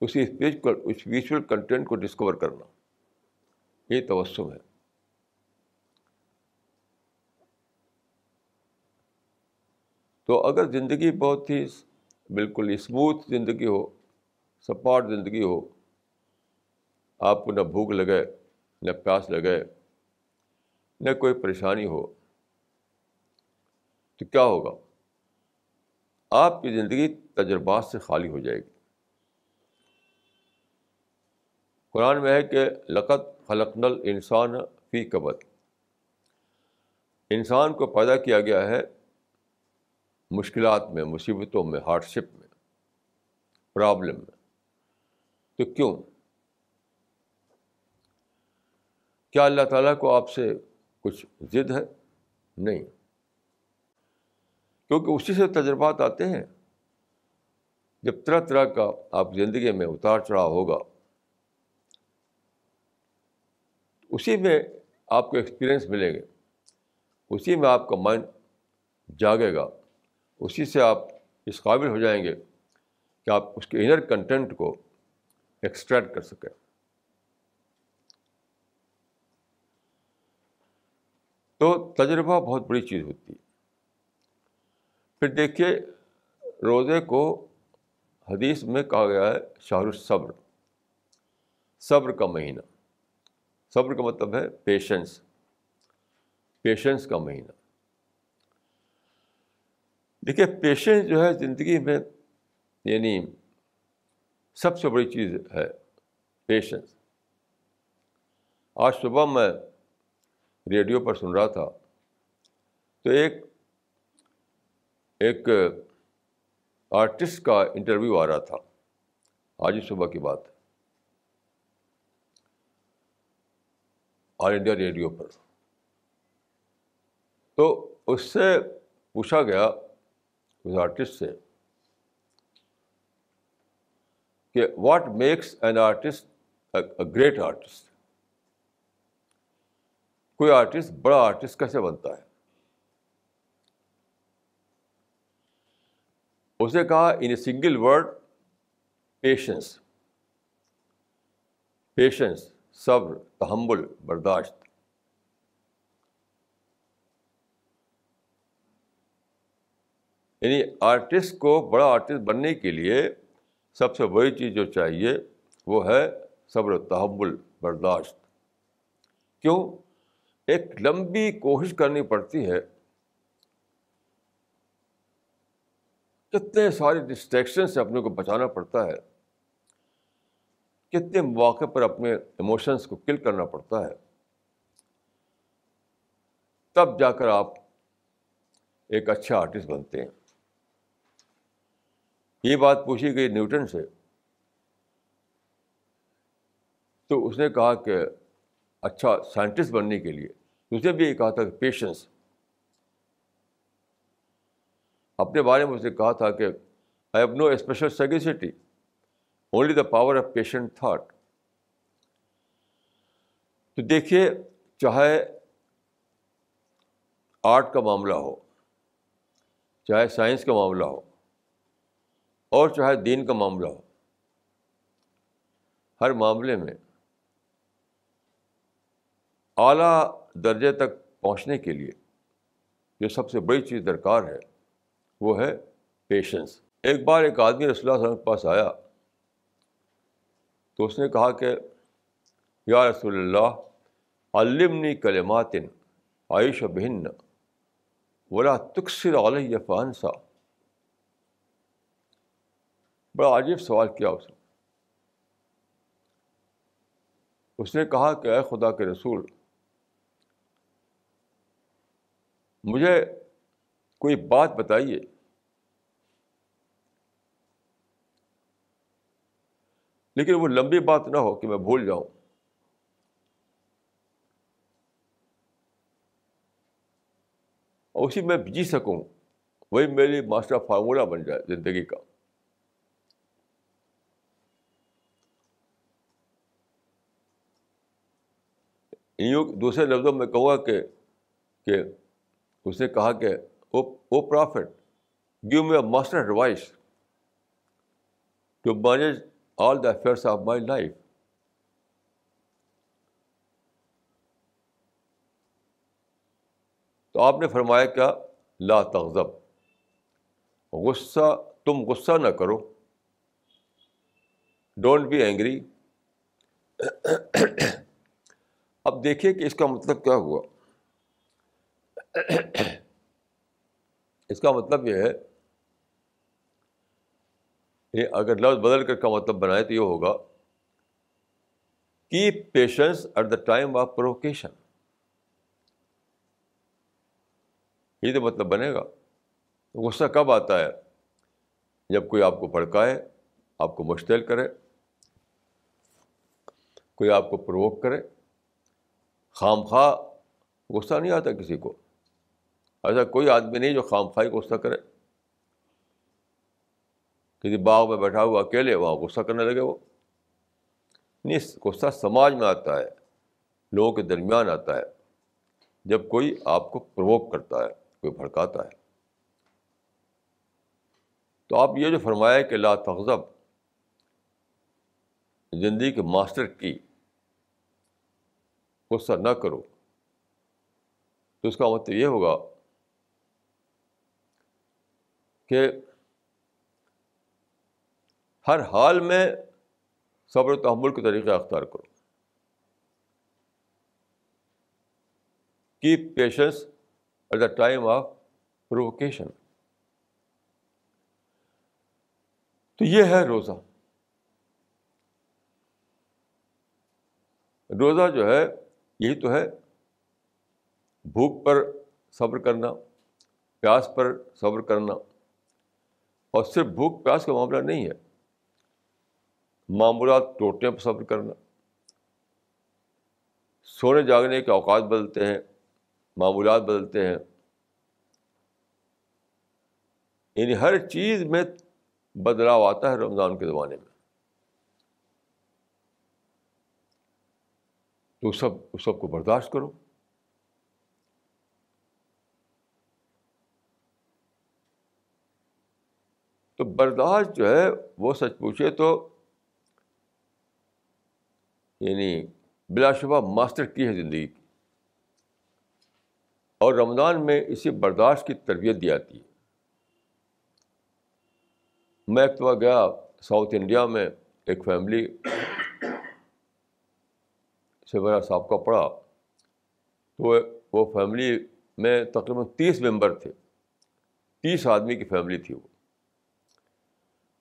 [SPEAKER 1] اسی اسپریچل کنٹینٹ کو ڈسکور کرنا۔ یہ توسم ہے۔ تو اگر زندگی بہت ہی بالکل اسموتھ زندگی ہو، سپاٹ زندگی ہو، آپ کو نہ بھوک لگے، نہ پیاس لگے نہ کوئی پریشانی ہو، تو کیا ہوگا؟ آپ کی زندگی تجربات سے خالی ہو جائے گی۔ قرآن میں ہے کہ لقت خلق نل انسان فی قبت انسان کو پیدا کیا گیا ہے مشکلات میں، مصیبتوں میں ہارڈ شپ میں پرابلم میں۔ تو کیوں؟ کیا اللہ تعالیٰ کو آپ سے کچھ ضد ہے؟ نہیں۔ کیونکہ اسی سے تجربات آتے ہیں۔ جب طرح طرح کا آپ زندگی میں اتار چڑھاؤ ہوگا۔ اسی میں آپ کو ایکسپیرئنس ملیں گے۔ اسی میں آپ کا مائنڈ جاگے گا۔ اسی سے آپ اس قابل ہو جائیں گے کہ آپ اس کے انر کنٹینٹ کو ایکسٹریکٹ کر سکیں۔ تو تجربہ بہت بڑی چیز ہوتی ہے۔ پھر دیکھیے، روزے کو حدیث میں کہا گیا ہے شاہ الصبر۔ صبر کا مہینہ۔ صبر کا مطلب ہے پیشنس پیشنس کا مہینہ۔ دیکھیے پیشنس جو ہے زندگی میں یعنی سب سے بڑی چیز ہے پیشنس آج صبح میں ریڈیو پر سن رہا تھا۔ تو ایک ایک آرٹسٹ کا انٹرویو آ رہا تھا۔ آج ہی صبح کی بات۔ آل انڈیا ریڈیو پر۔ تو اس سے پوچھا گیا اس آرٹسٹ سے کہ what makes an artist great artist? کوئی آرٹسٹ بڑا آرٹسٹ کیسے بنتا ہے؟ اسے کہا in a single word patience patience صبر، تحمل، برداشت. یعنی آرٹسٹ کو بڑا آرٹسٹ بننے کے لیے سب سے بڑی چیز جو چاہیے وہ ہے صبر تحمل، برداشت. کیوں؟ ایک لمبی کوشش کرنی پڑتی ہے۔ کتنے سارے ڈسٹریکشن سے اپنے کو بچانا پڑتا ہے۔ کتنے مواقع پر اپنے ایموشنس کو کل کرنا پڑتا ہے۔ تب جا کر آپ ایک اچھا آرٹسٹ بنتے ہیں۔ یہ بات پوچھی گئی نیوٹن سے۔ تو اس نے کہا کہ اچھا سائنٹسٹ بننے کے لیے۔ اسے بھی یہ کہا تھا کہ پیشنس اپنے بارے میں اسے کہا تھا کہ I have no special sagacity only the power of patient thought تو دیکھیے، چاہے آرٹ کا معاملہ ہو، چاہے سائنس کا معاملہ ہو، اور چاہے دین کا معاملہ ہو، ہر معاملے میں اعلیٰ درجے تک پہنچنے کے لیے جو سب سے بڑی چیز درکار ہے، وہ ہے پیشنس ایک بار ایک آدمی رسول اللہ علیہ وسلم کے پاس آیا تو اس نے کہا کہ، یا رسول اللہ، علمنی کلمات عائش و بہن، ولا تکسر علیہ فانسا. بڑا عجیب سوال کیا اس نے۔ اس نے کہا کہ، اے خدا کے رسول مجھے کوئی بات بتائیے۔ لیکن وہ لمبی بات نہ ہو کہ میں بھول جاؤں۔ اور اسی میں جی سکوں، وہی میری ماسٹر فارمولہ بن جائے زندگی کا۔ یوں دوسرے لفظوں میں کہوں گا کہ کہ اس نے کہا کہ O prophet give me a master advice to manage all the affairs of my life تو آپ نے فرمایا کیا؟ لا تغضب، غصہ، تم غصہ نہ کرو۔ ڈونٹ بی اینگری اب دیکھیے کہ اس کا مطلب کیا ہوا۔ اس کا مطلب یہ ہے یہ اگر لفظ بدل کر کا مطلب بنائے تو یہ ہوگا کی patience at the time of provocation یہ تو مطلب بنے گا. غصہ کب آتا ہے؟ جب کوئی آپ کو بھڑکائے، آپ کو مشتعل کرے، کوئی آپ کو پروک کرے، خام خواہ غصہ نہیں آتا کسی کو. ایسا کوئی آدمی نہیں جو خام خواہ غصہ کرے۔ کسی باغ میں بیٹھا ہوا اکیلے وہاں غصہ کرنے لگے وہ۔ نہیں غصہ سماج میں آتا ہے، لوگوں کے درمیان آتا ہے۔ جب کوئی آپ کو پروک کرتا ہے، کوئی بھڑکاتا ہے۔ تو آپ یہ جو فرمایا کہ لا تغضب، زندگی کے ماسٹر کی، غصہ نہ کرو۔ تو اس کا مطلب یہ ہوگا کہ ہر حال میں صبر و تحمل کے طریقہ اختیار کرو۔ کی patience at the time of provocation تو یہ ہے روزہ۔ روزہ جو ہے، یہی تو ہے، بھوک پر صبر کرنا، پیاس پر صبر کرنا۔ اور صرف بھوک پیاس کا معاملہ نہیں ہے۔ معمولات ٹوٹنے پر صبر کرنا۔ سونے جاگنے کے اوقات بدلتے ہیں، معمولات بدلتے ہیں۔ یعنی ہر چیز میں بدلاؤ آتا ہے رمضان کے زمانے میں۔ تو سب اس سب کو برداشت کرو۔ تو برداشت جو ہے وہ سچ پوچھے تو یعنی بلا شبہ ماسٹر کی ہے زندگی کی۔ اور رمضان میں اسی برداشت کی تربیت دی جاتی ہے۔ میں ایک دفعہ گیا ساؤتھ انڈیا میں ایک فیملی سے میرا سابقہ پڑا تو وہ فیملی میں تقریباً تیس ممبر تھے۔ تیس آدمی کی فیملی تھی وہ۔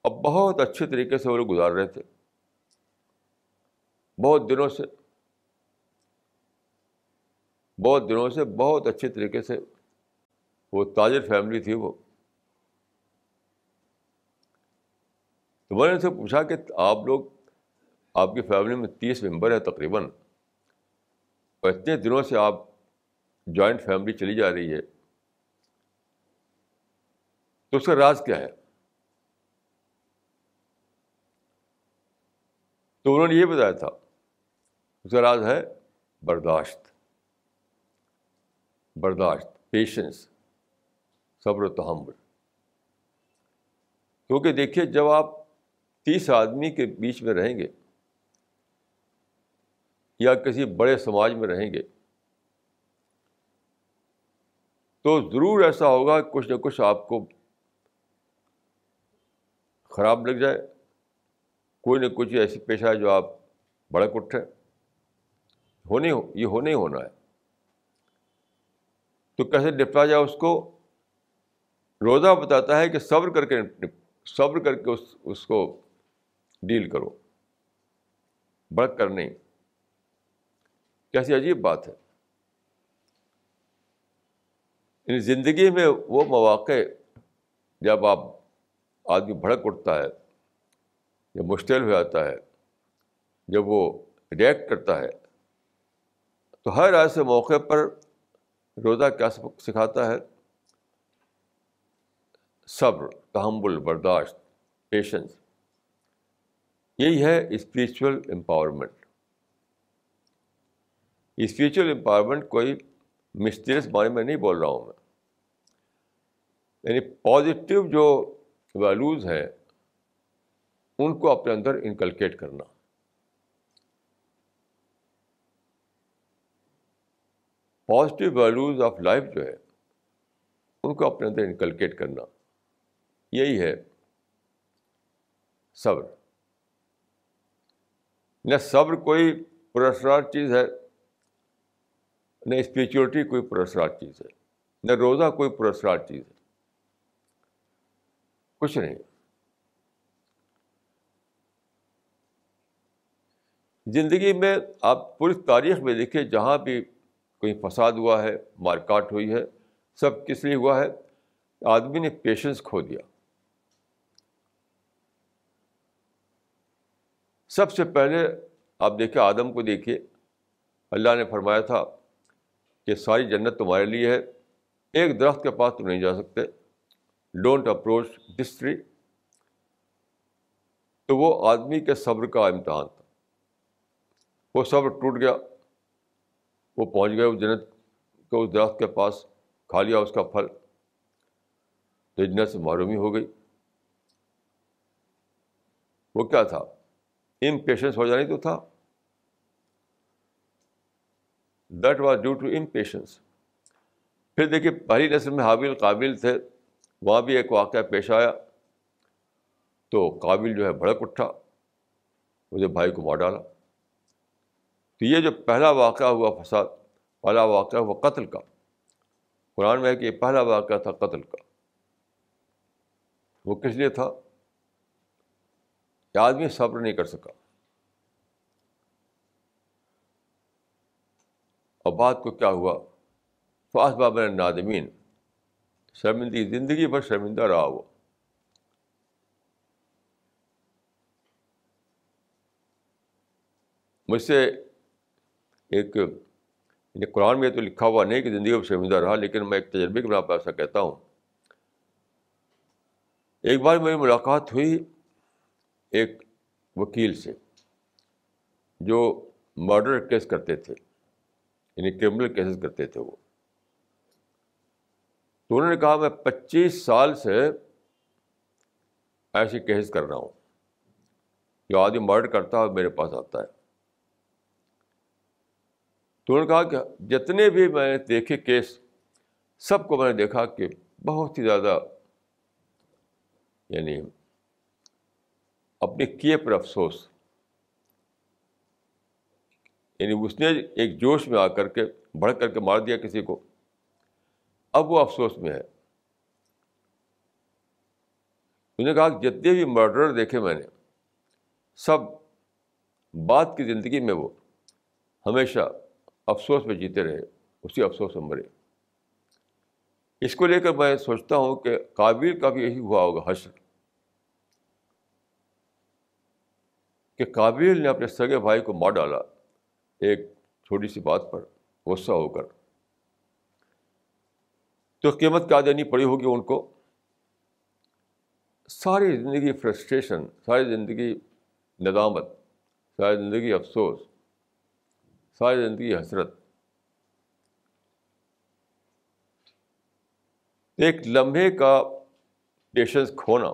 [SPEAKER 1] اب بہت اچھے طریقے سے وہ لوگ گزار رہے تھے۔ بہت دنوں سے۔ بہت دنوں سے بہت اچھے طریقے سے وہ تاجر فیملی تھی وہ۔ تو میں نے ان سے پوچھا کہ آپ لوگ، آپ کی فیملی میں تیس ممبر ہیں تقریباً۔ اور اتنے دنوں سے آپ جوائنٹ فیملی چلی جا رہی ہے۔ تو اس کا راز کیا ہے؟ تو انہوں نے یہ بتایا تھا، اس کا راز ہے برداشت۔ برداشت پیشنس صبر و تحمل۔ کیونکہ دیکھیے، جب آپ تیس آدمی کے بیچ میں رہیں گے یا کسی بڑے سماج میں رہیں گے، تو ضرور ایسا ہوگا کچھ نہ کچھ آپ کو خراب لگ جائے۔ کوئی نہ کچھ ایسی پیشہ ہے جو آپ بڑے اٹھے۔ ہونے یہ ہونے ہی ہونا ہے۔ تو کیسے نپٹا جائے اس کو؟ روزہ بتاتا ہے کہ صبر کر کے صبر کر کے اس اس کو ڈیل کرو۔ بڑھ کر نہیں۔ کیسی عجیب بات ہے۔ یعنی زندگی میں وہ مواقع جب آپ آدمی بھڑک اٹھتا ہے یا مشتعل ہو جاتا ہے، جب وہ ریئیکٹ کرتا ہے، تو ہر ایسے موقع پر روزہ کیا سکھاتا ہے؟ صبر، تحمل، برداشت پیشنس یہی ہے اسپریچول امپاورمنٹ اسپریچول امپاورمنٹ کوئی مسٹریس بارے میں نہیں بول رہا ہوں میں۔ یعنی پازیٹیو جو ویلوز ہیں ان کو اپنے اندر انکلکیٹ کرنا۔ پازیٹیو ویلوز آف لائف جو ہے، ان کو اپنے اندر انکلکیٹ کرنا۔ یہی ہے صبر۔ نہ صبر کوئی پرسرار چیز ہے، نہ اسپریچولیٹی کوئی پرسرار چیز ہے، نہ روزہ کوئی پرسرار چیز ہے۔ کچھ نہیں۔ زندگی میں آپ پوری تاریخ میں دیکھیے جہاں بھی کوئی فساد ہوا ہے، مار کاٹ ہوئی ہے، سب کس لیے ہوا ہے؟ آدمی نے پیشنس کھو دیا۔ سب سے پہلے آپ دیکھیں، آدم کو دیکھیے۔ اللہ نے فرمایا تھا کہ ساری جنت تمہارے لیے ہے، ایک درخت کے پاس تم نہیں جا سکتے۔ ڈونٹ اپروچ دس ٹری تو وہ آدمی کے صبر کا امتحان تھا۔ وہ صبر ٹوٹ گیا۔ وہ پہنچ گئے اس جنت کو اس درخت کے پاس، کھا لیا اس کا پھل۔ تو جنت سے معرومی ہو گئی۔ وہ کیا تھا؟ ان پیشنس ہو جانی تو تھا۔ That was due to impatience دیکھیے پہلی نسل میں حابل قابل تھے۔ وہاں بھی ایک واقعہ پیش آیا۔ تو قابل جو ہے بھڑک اٹھا مجھے بھائی کو مار ڈالا۔ تو یہ جو پہلا واقعہ ہوا فساد، پہلا واقعہ ہوا قتل کا۔ قرآن میں ہے کہ یہ پہلا واقعہ تھا قتل کا۔ وہ کس لیے تھا؟ کہ آدمی صبر نہیں کر سکا۔ اور بات کو کیا ہوا؟ فاس بابر نادمین، شرمندگی، زندگی بھر شرمندہ رہا وہ۔ مجھ سے ایک یعنی قرآن میں تو لکھا ہوا نہیں کہ زندگی میں شرمندہ رہا، لیکن میں ایک تجربے کے بنا پہ ایسا کہتا ہوں۔ ایک بار میری ملاقات ہوئی ایک وکیل سے، جو مرڈر کیس کرتے تھے یعنی کرمنل کیسز کرتے تھے وہ۔ تو انہوں نے کہا، میں پچیس سال سے ایسی کیس کر رہا ہوں، جو آدمی مرڈر کرتا ہے میرے پاس آتا ہے۔ تو انہوں نے کہا کہ جتنے بھی میں نے دیکھے کیس، سب کو میں نے دیکھا کہ بہت ہی زیادہ یعنی اپنے کیے پر افسوس۔ یعنی اس نے ایک جوش میں آ کر کے، بڑھ کر کے مار دیا کسی کو۔ اب وہ افسوس میں ہے۔ انہوں نے کہا کہ جتنے بھی مرڈر دیکھے میں نے، سب بعد کی زندگی میں وہ ہمیشہ افسوس میں جیتے رہے، اسی افسوس میں مرے۔ اس کو لے کر میں سوچتا ہوں کہ کابل کا بھی یہی ہوا ہوگا، حشر۔ کہ کابل نے اپنے سگے بھائی کو مار ڈالا، ایک چھوٹی سی بات پر غصہ ہو کر۔ تو قیمت کیا دینی پڑی ہوگی ان کو؟ ساری زندگی فرسٹریشن، ساری زندگی ندامت، ساری زندگی افسوس ساری زندگی حسرت۔ ایک لمحے کا پیشنس کھونا۔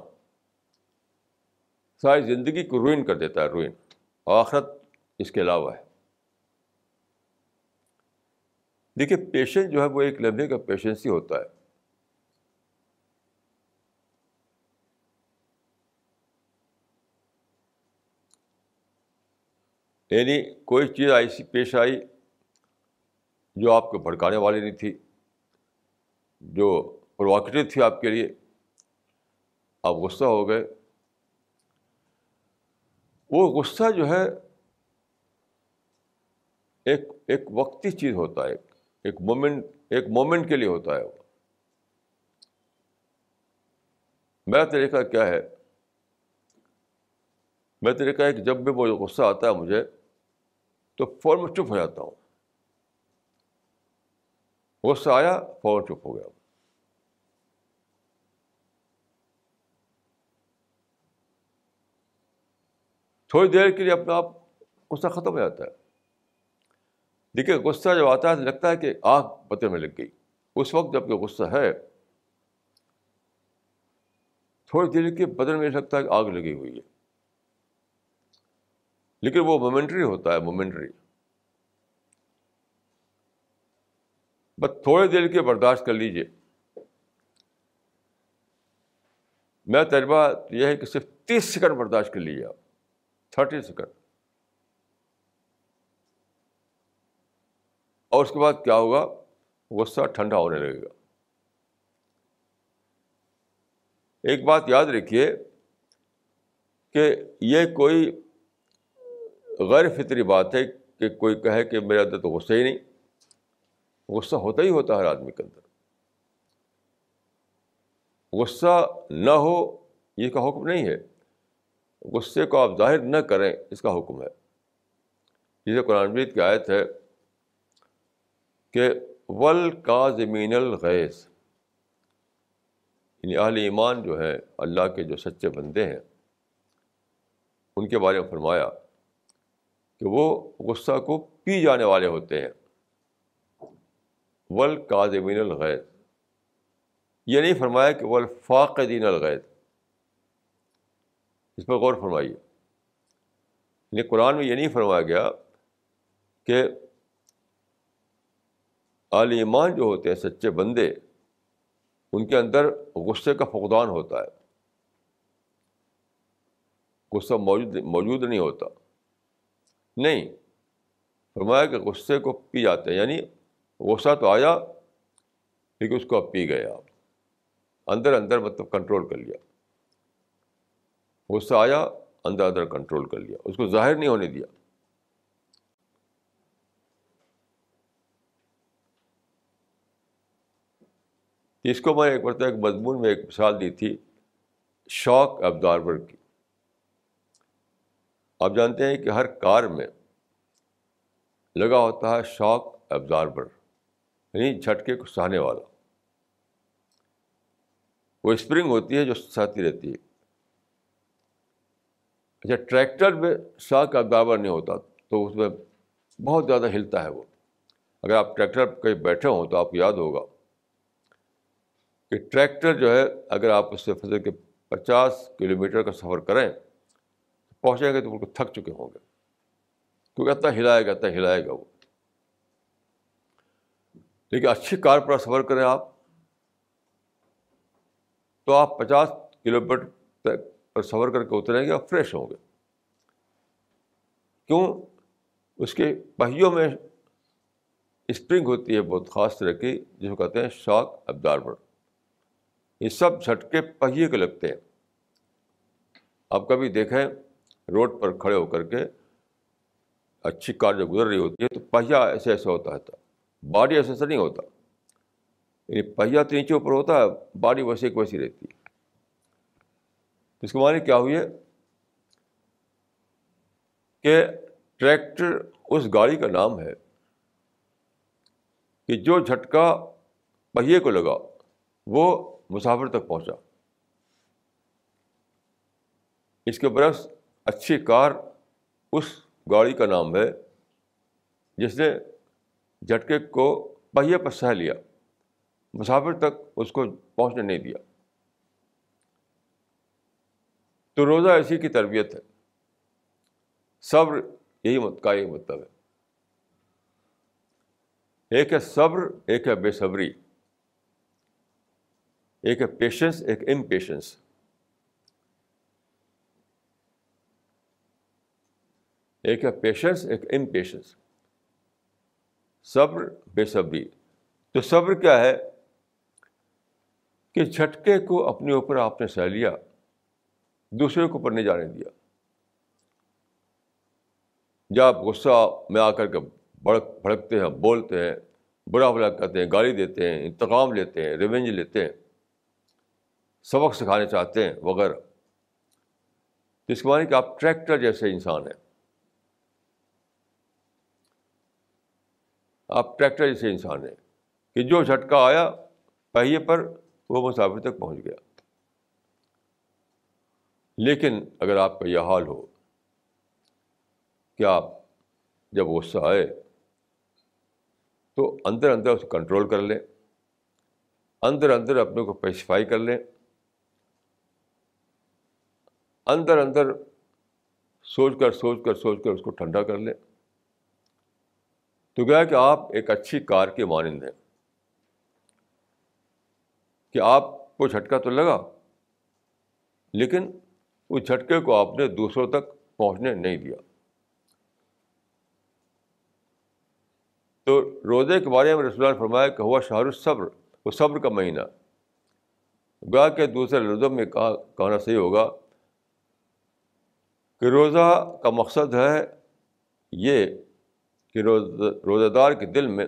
[SPEAKER 1] ساری زندگی کو روئن کر دیتا ہے روئن آخرت اس کے علاوہ ہے۔ دیکھیے پیشنس جو ہے وہ ایک لمحے کا پیشنس ہی ہوتا ہے۔ یعنی کوئی چیز ایسی پیش آئی جو آپ کو بھڑکانے والی نہیں تھی، جو پروواکٹیو تھی آپ کے لیے، آپ غصہ ہو گئے۔ وہ غصہ جو ہے ایک ایک وقتی چیز ہوتا ہے، ایک مومنٹ ایک مومنٹ کے لیے ہوتا ہے۔ وہ میرا طریقہ کیا ہے؟ میرا طریقہ ہے کہ جب بھی وہ غصہ آتا ہے مجھے، تو فوراً میں چپ ہو جاتا ہوں۔ غصہ آیا، فوراً چپ ہو گیا۔ تھوڑی دیر کے لیے اپنا آپ غصہ ختم ہو جاتا ہے۔ دیکھیے، غصہ جب آتا ہے تو لگتا ہے کہ آگ پتے میں لگ گئی۔ اس وقت جبکہ غصہ ہے، تھوڑی دیر کے بدن میں لگتا ہے کہ آگ لگی ہوئی ہے۔ لیکن وہ مومنٹری ہوتا ہے مومنٹری بس تھوڑے دیر کے برداشت کر لیجیے میرا تجربہ یہ ہے کہ صرف تیس سیکنڈ برداشت کر لیجیے آپ۔ Thirty second. اور اس کے بعد کیا ہوگا؟ غصہ ٹھنڈا ہونے لگے گا۔ ایک بات یاد رکھیے کہ یہ کوئی غیر فطری بات ہے کہ کوئی کہے کہ میرے اندر تو غصہ ہی نہیں۔ غصہ ہوتا ہی ہوتا ہے ہر آدمی کے اندر۔ غصہ نہ ہو، یہ کا حکم نہیں ہے۔ غصے کو آپ ظاہر نہ کریں، اس کا حکم ہے۔ جسے قرآن مجید کی آیت ہے کہ ول کا زمین الغیث یعنی اہل ایمان جو ہے اللہ کے جو سچے بندے ہیں، ان کے بارے میں فرمایا کہ وہ غصہ کو پی جانے والے ہوتے ہیں۔ ول کا زمین الغیث یہ نہیں فرمایا کہ وہ الفاق دین اس پر غور فرمائیے۔ یعنی قرآن میں یہ نہیں فرمایا گیا کہ عال ایمان جو ہوتے ہیں، سچے بندے، ان کے اندر غصے کا فقدان ہوتا ہے۔ غصہ موجود موجود نہیں ہوتا۔ نہیں۔ فرمایا کہ غصے کو پی جاتے ہیں یعنی غصہ تو آیا، لیکن اس کو اب پی گئے آپ۔ اندر اندر مطلب کنٹرول کر لیا۔ غصہ آیا، اندر اندر کنٹرول کر لیا۔ اس کو ظاہر نہیں ہونے دیا۔ اس کو میں ایک مرتبہ ایک مضمون میں ایک مثال دی تھی شاک ابزاربر کی آپ جانتے ہیں کہ ہر کار میں لگا ہوتا ہے شاک ابزاربر یعنی جھٹکے کو سہنے والا۔ وہ اسپرنگ ہوتی ہے جو سہتی رہتی ہے۔ اچھا ٹریکٹر میں شاہ کا برابر نہیں ہوتا تو اس میں بہت زیادہ ہلتا ہے وہ۔ اگر آپ ٹریکٹر کہیں بیٹھے ہوں تو آپ کو یاد ہوگا کہ ٹریکٹر جو ہے، اگر آپ اس سے فضل کے پچاس کلو میٹر کا سفر کریں پہنچیں گے تو بالکل تھک چکے ہوں گے کیونکہ اتنا ہلائے گا اتنا ہلائے گا وہ لیکن اچھی کار پر سفر کریں آپ تو آپ پچاس کلو میٹر تک پر سفر کر کے اتریں گے اور فریش ہوں گے کیوں اس کے پہیوں میں اسپرنگ ہوتی ہے بہت خاص طرح کی جس کو کہتے ہیں شاک ابداربر یہ سب جھٹکے پہیے کے لگتے ہیں آپ کبھی دیکھیں روڈ پر کھڑے ہو کر کے اچھی کار جو گزر رہی ہوتی ہے تو پہیا ایسے ایسے ہوتا ہے باڈی ایسے ایسا نہیں ہوتا۔ یعنی پہیا تو نیچے اوپر ہوتا ہے باڈی ویسے ایک ویسی رہتی۔ ہے اس کے معنی کیا ہوئی ہے؟ کہ ٹریکٹر اس گاڑی کا نام ہے کہ جو جھٹکا پہیے کو لگا، وہ مسافر تک پہنچا۔ اس کے برعکس اچھی کار اس گاڑی کا نام ہے جس نے جھٹکے کو پہیے پر سہ لیا، مسافر تک اس کو پہنچنے نہیں دیا۔ تو روزہ ایسی کی تربیت ہے۔ صبر یہی مت، کا یہی مطلب ہے۔ ایک ہے صبر، ایک ہے بے صبری۔ ایک ہے پیشنس ایک امپیشنس ایک ہے پیشنس ایک امپیشنس صبر، بے صبری۔ تو صبر کیا ہے؟ کہ جھٹکے کو اپنے اوپر آپ نے سہ لیا، دوسرے کو اوپر نہیں جانے دیا۔ جب غصہ میں آ کر کے بڑک بھڑکتے ہیں، بولتے ہیں، برا بلا کرتے ہیں، گالی دیتے ہیں، انتقام لیتے ہیں، ریونج لیتے ہیں، سبق سکھانے چاہتے ہیں، وغیرہ۔ اس کے معنی کہ آپ ٹریکٹر جیسے انسان ہیں۔ آپ ٹریکٹر جیسے انسان ہیں کہ جو جھٹکا آیا پہیے پر وہ مسافر تک پہنچ گیا۔ لیکن اگر آپ کا یہ حال ہو کہ آپ جب غصہ آئے تو اندر اندر اس کو کنٹرول کر لیں، اندر اندر اپنے کو پیسیفائی کر لیں، اندر اندر سوچ کر سوچ کر سوچ کر اس کو ٹھنڈا کر لیں۔ تو گیا کہ آپ ایک اچھی کار کے مانند ہیں۔ کہ آپ کو جھٹکا تو لگا، لیکن اس جھٹکے کو آپ نے دوسروں تک پہنچنے نہیں دیا۔ تو روزے کے بارے میں رسول اللہ نے فرمایا کہ ہوا شاہ الصبر، وہ صبر کا مہینہ۔ گا کے دوسرے لفظوں میں کہا، کہنا صحیح ہوگا کہ روزہ کا مقصد ہے یہ کہ روزہ دار کے دل میں،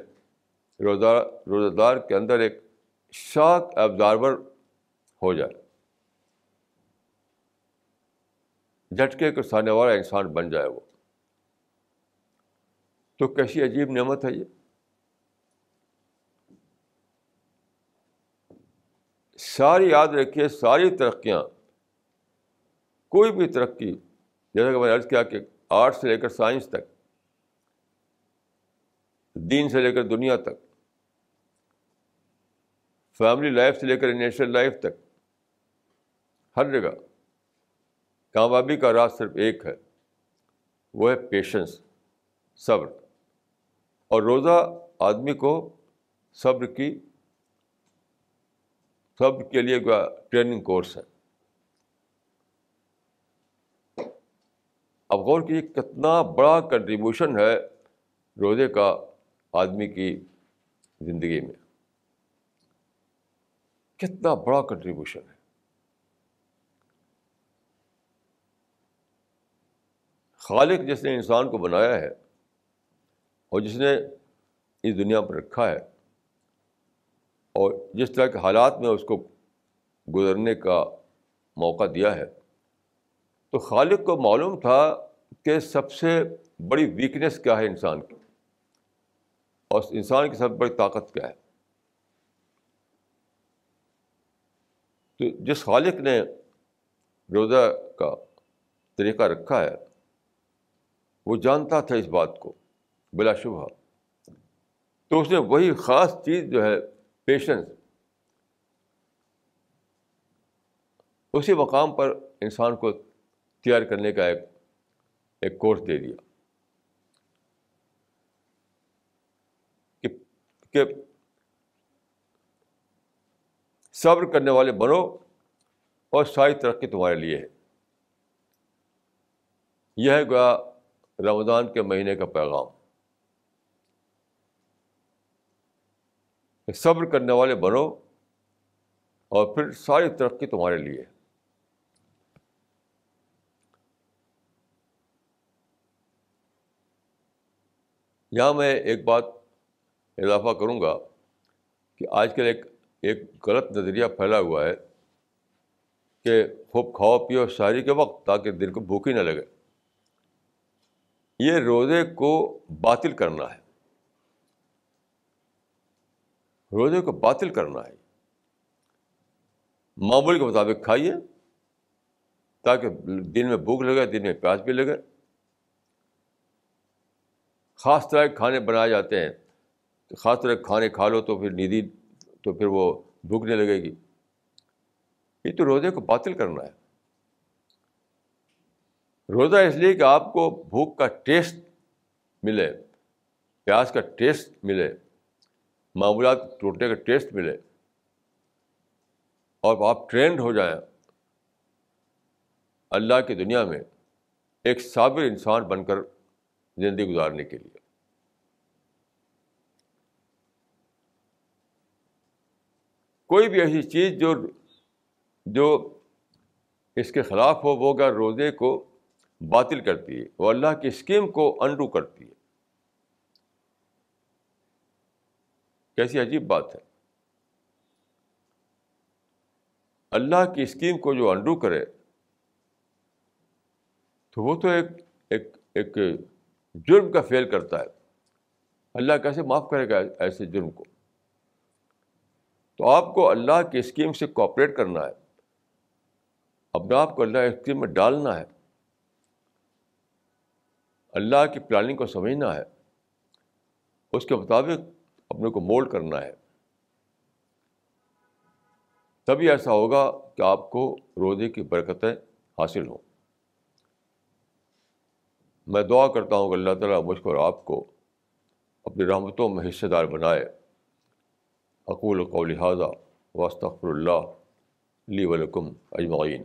[SPEAKER 1] روزہ روزہ دار کے اندر ایک شاک ابزارور ہو جائے۔ جھٹکے کے سانے والا انسان بن جائے وہ۔ تو کیسی عجیب نعمت ہے یہ۔ ساری یاد رکھیے، ساری ترقیاں، کوئی بھی ترقی جیسا کہ میں نے عرض کیا کہ آرٹ سے لے کر سائنس تک دین سے لے کر دنیا تک فیملی لائف سے لے کر نیشنل لائف تک، ہر جگہ کامیابی کا راز صرف ایک ہے، وہ ہے پیشنس صبر۔ اور روزہ آدمی کو صبر کی، صبر کے لیے ٹریننگ کورس ہے۔ اب غور کیجیے کتنا بڑا کنٹریبیوشن ہے روزے کا آدمی کی زندگی میں۔ کتنا بڑا کنٹریبیوشن ہے۔ خالق جس نے انسان کو بنایا ہے اور جس نے اس دنیا پر رکھا ہے اور جس طرح کے حالات میں اس کو گزرنے کا موقع دیا ہے۔ تو خالق کو معلوم تھا کہ سب سے بڑی ویکنیس کیا ہے انسان کی۔ اور انسان کی سب سے بڑی طاقت کیا ہے؟ تو جس خالق نے روزہ کا طریقہ رکھا ہے، وہ جانتا تھا اس بات کو بلا شبہ۔ تو اس نے وہی خاص چیز جو ہے پیشنس اسی مقام پر انسان کو تیار کرنے کا ایک ایک کورس دے دیا۔ کہ صبر کرنے والے بنو اور ساری ترقی تمہارے لیے ہے۔ یہ ہے گویا رمضان کے مہینے کا پیغام۔ صبر کرنے والے بنو اور پھر ساری ترقی تمہارے لیے۔ یہاں میں ایک بات اضافہ کروں گا کہ آج کل ایک ایک غلط نظریہ پھیلا ہوا ہے کہ خوب کھاؤ پیو شاعری کے وقت تاکہ دل کو بھوک ہی نہ لگے۔ یہ روزے کو باطل کرنا ہے۔ روزے کو باطل کرنا ہے۔ معمول کے مطابق کھائیے تاکہ دن میں بھوک لگے دن میں پیاس بھی لگے۔ خاص طرح کے کھانے بنائے جاتے ہیں۔ خاص طرح کھانے کھا لو تو پھر ندی تو پھر وہ بھوکنے لگے گی۔ یہ تو روزے کو باطل کرنا ہے۔ روزہ اس لیے کہ آپ کو بھوک کا ٹیسٹ ملے پیاز کا ٹیسٹ ملے، معمولات ٹوٹنے کا ٹیسٹ ملے اور آپ ٹرینڈ ہو جائیں۔ اللہ کی دنیا میں ایک صابر انسان بن کر زندگی گزارنے کے لیے۔ کوئی بھی ایسی چیز جو جو اس کے خلاف ہو، وہ اگر روزے کو باطل کرتی ہے، وہ اللہ کی اسکیم کو انڈو کرتی ہے۔ کیسی عجیب بات ہے۔ اللہ کی اسکیم کو جو انڈو کرے، تو وہ تو ایک ایک ایک جرم کا فیل کرتا ہے۔ اللہ کیسے معاف کرے گا ایسے جرم کو؟ تو آپ کو اللہ کی اسکیم سے کوپریٹ کرنا ہے۔ اپنے آپ کو اللہ کی اسکیم میں ڈالنا ہے۔ اللہ کی پلاننگ کو سمجھنا ہے۔ اس کے مطابق اپنے کو مولڈ کرنا ہے۔ تبھی ایسا ہوگا کہ آپ کو روزے کی برکتیں حاصل ہوں۔ میں دعا کرتا ہوں کہ اللہ تعالیٰ مجھ کو اور آپ کو اپنی رحمتوں میں حصے دار بنائے۔ اقول کو لہٰذا واسطر اللہ لی ولکم اجمعین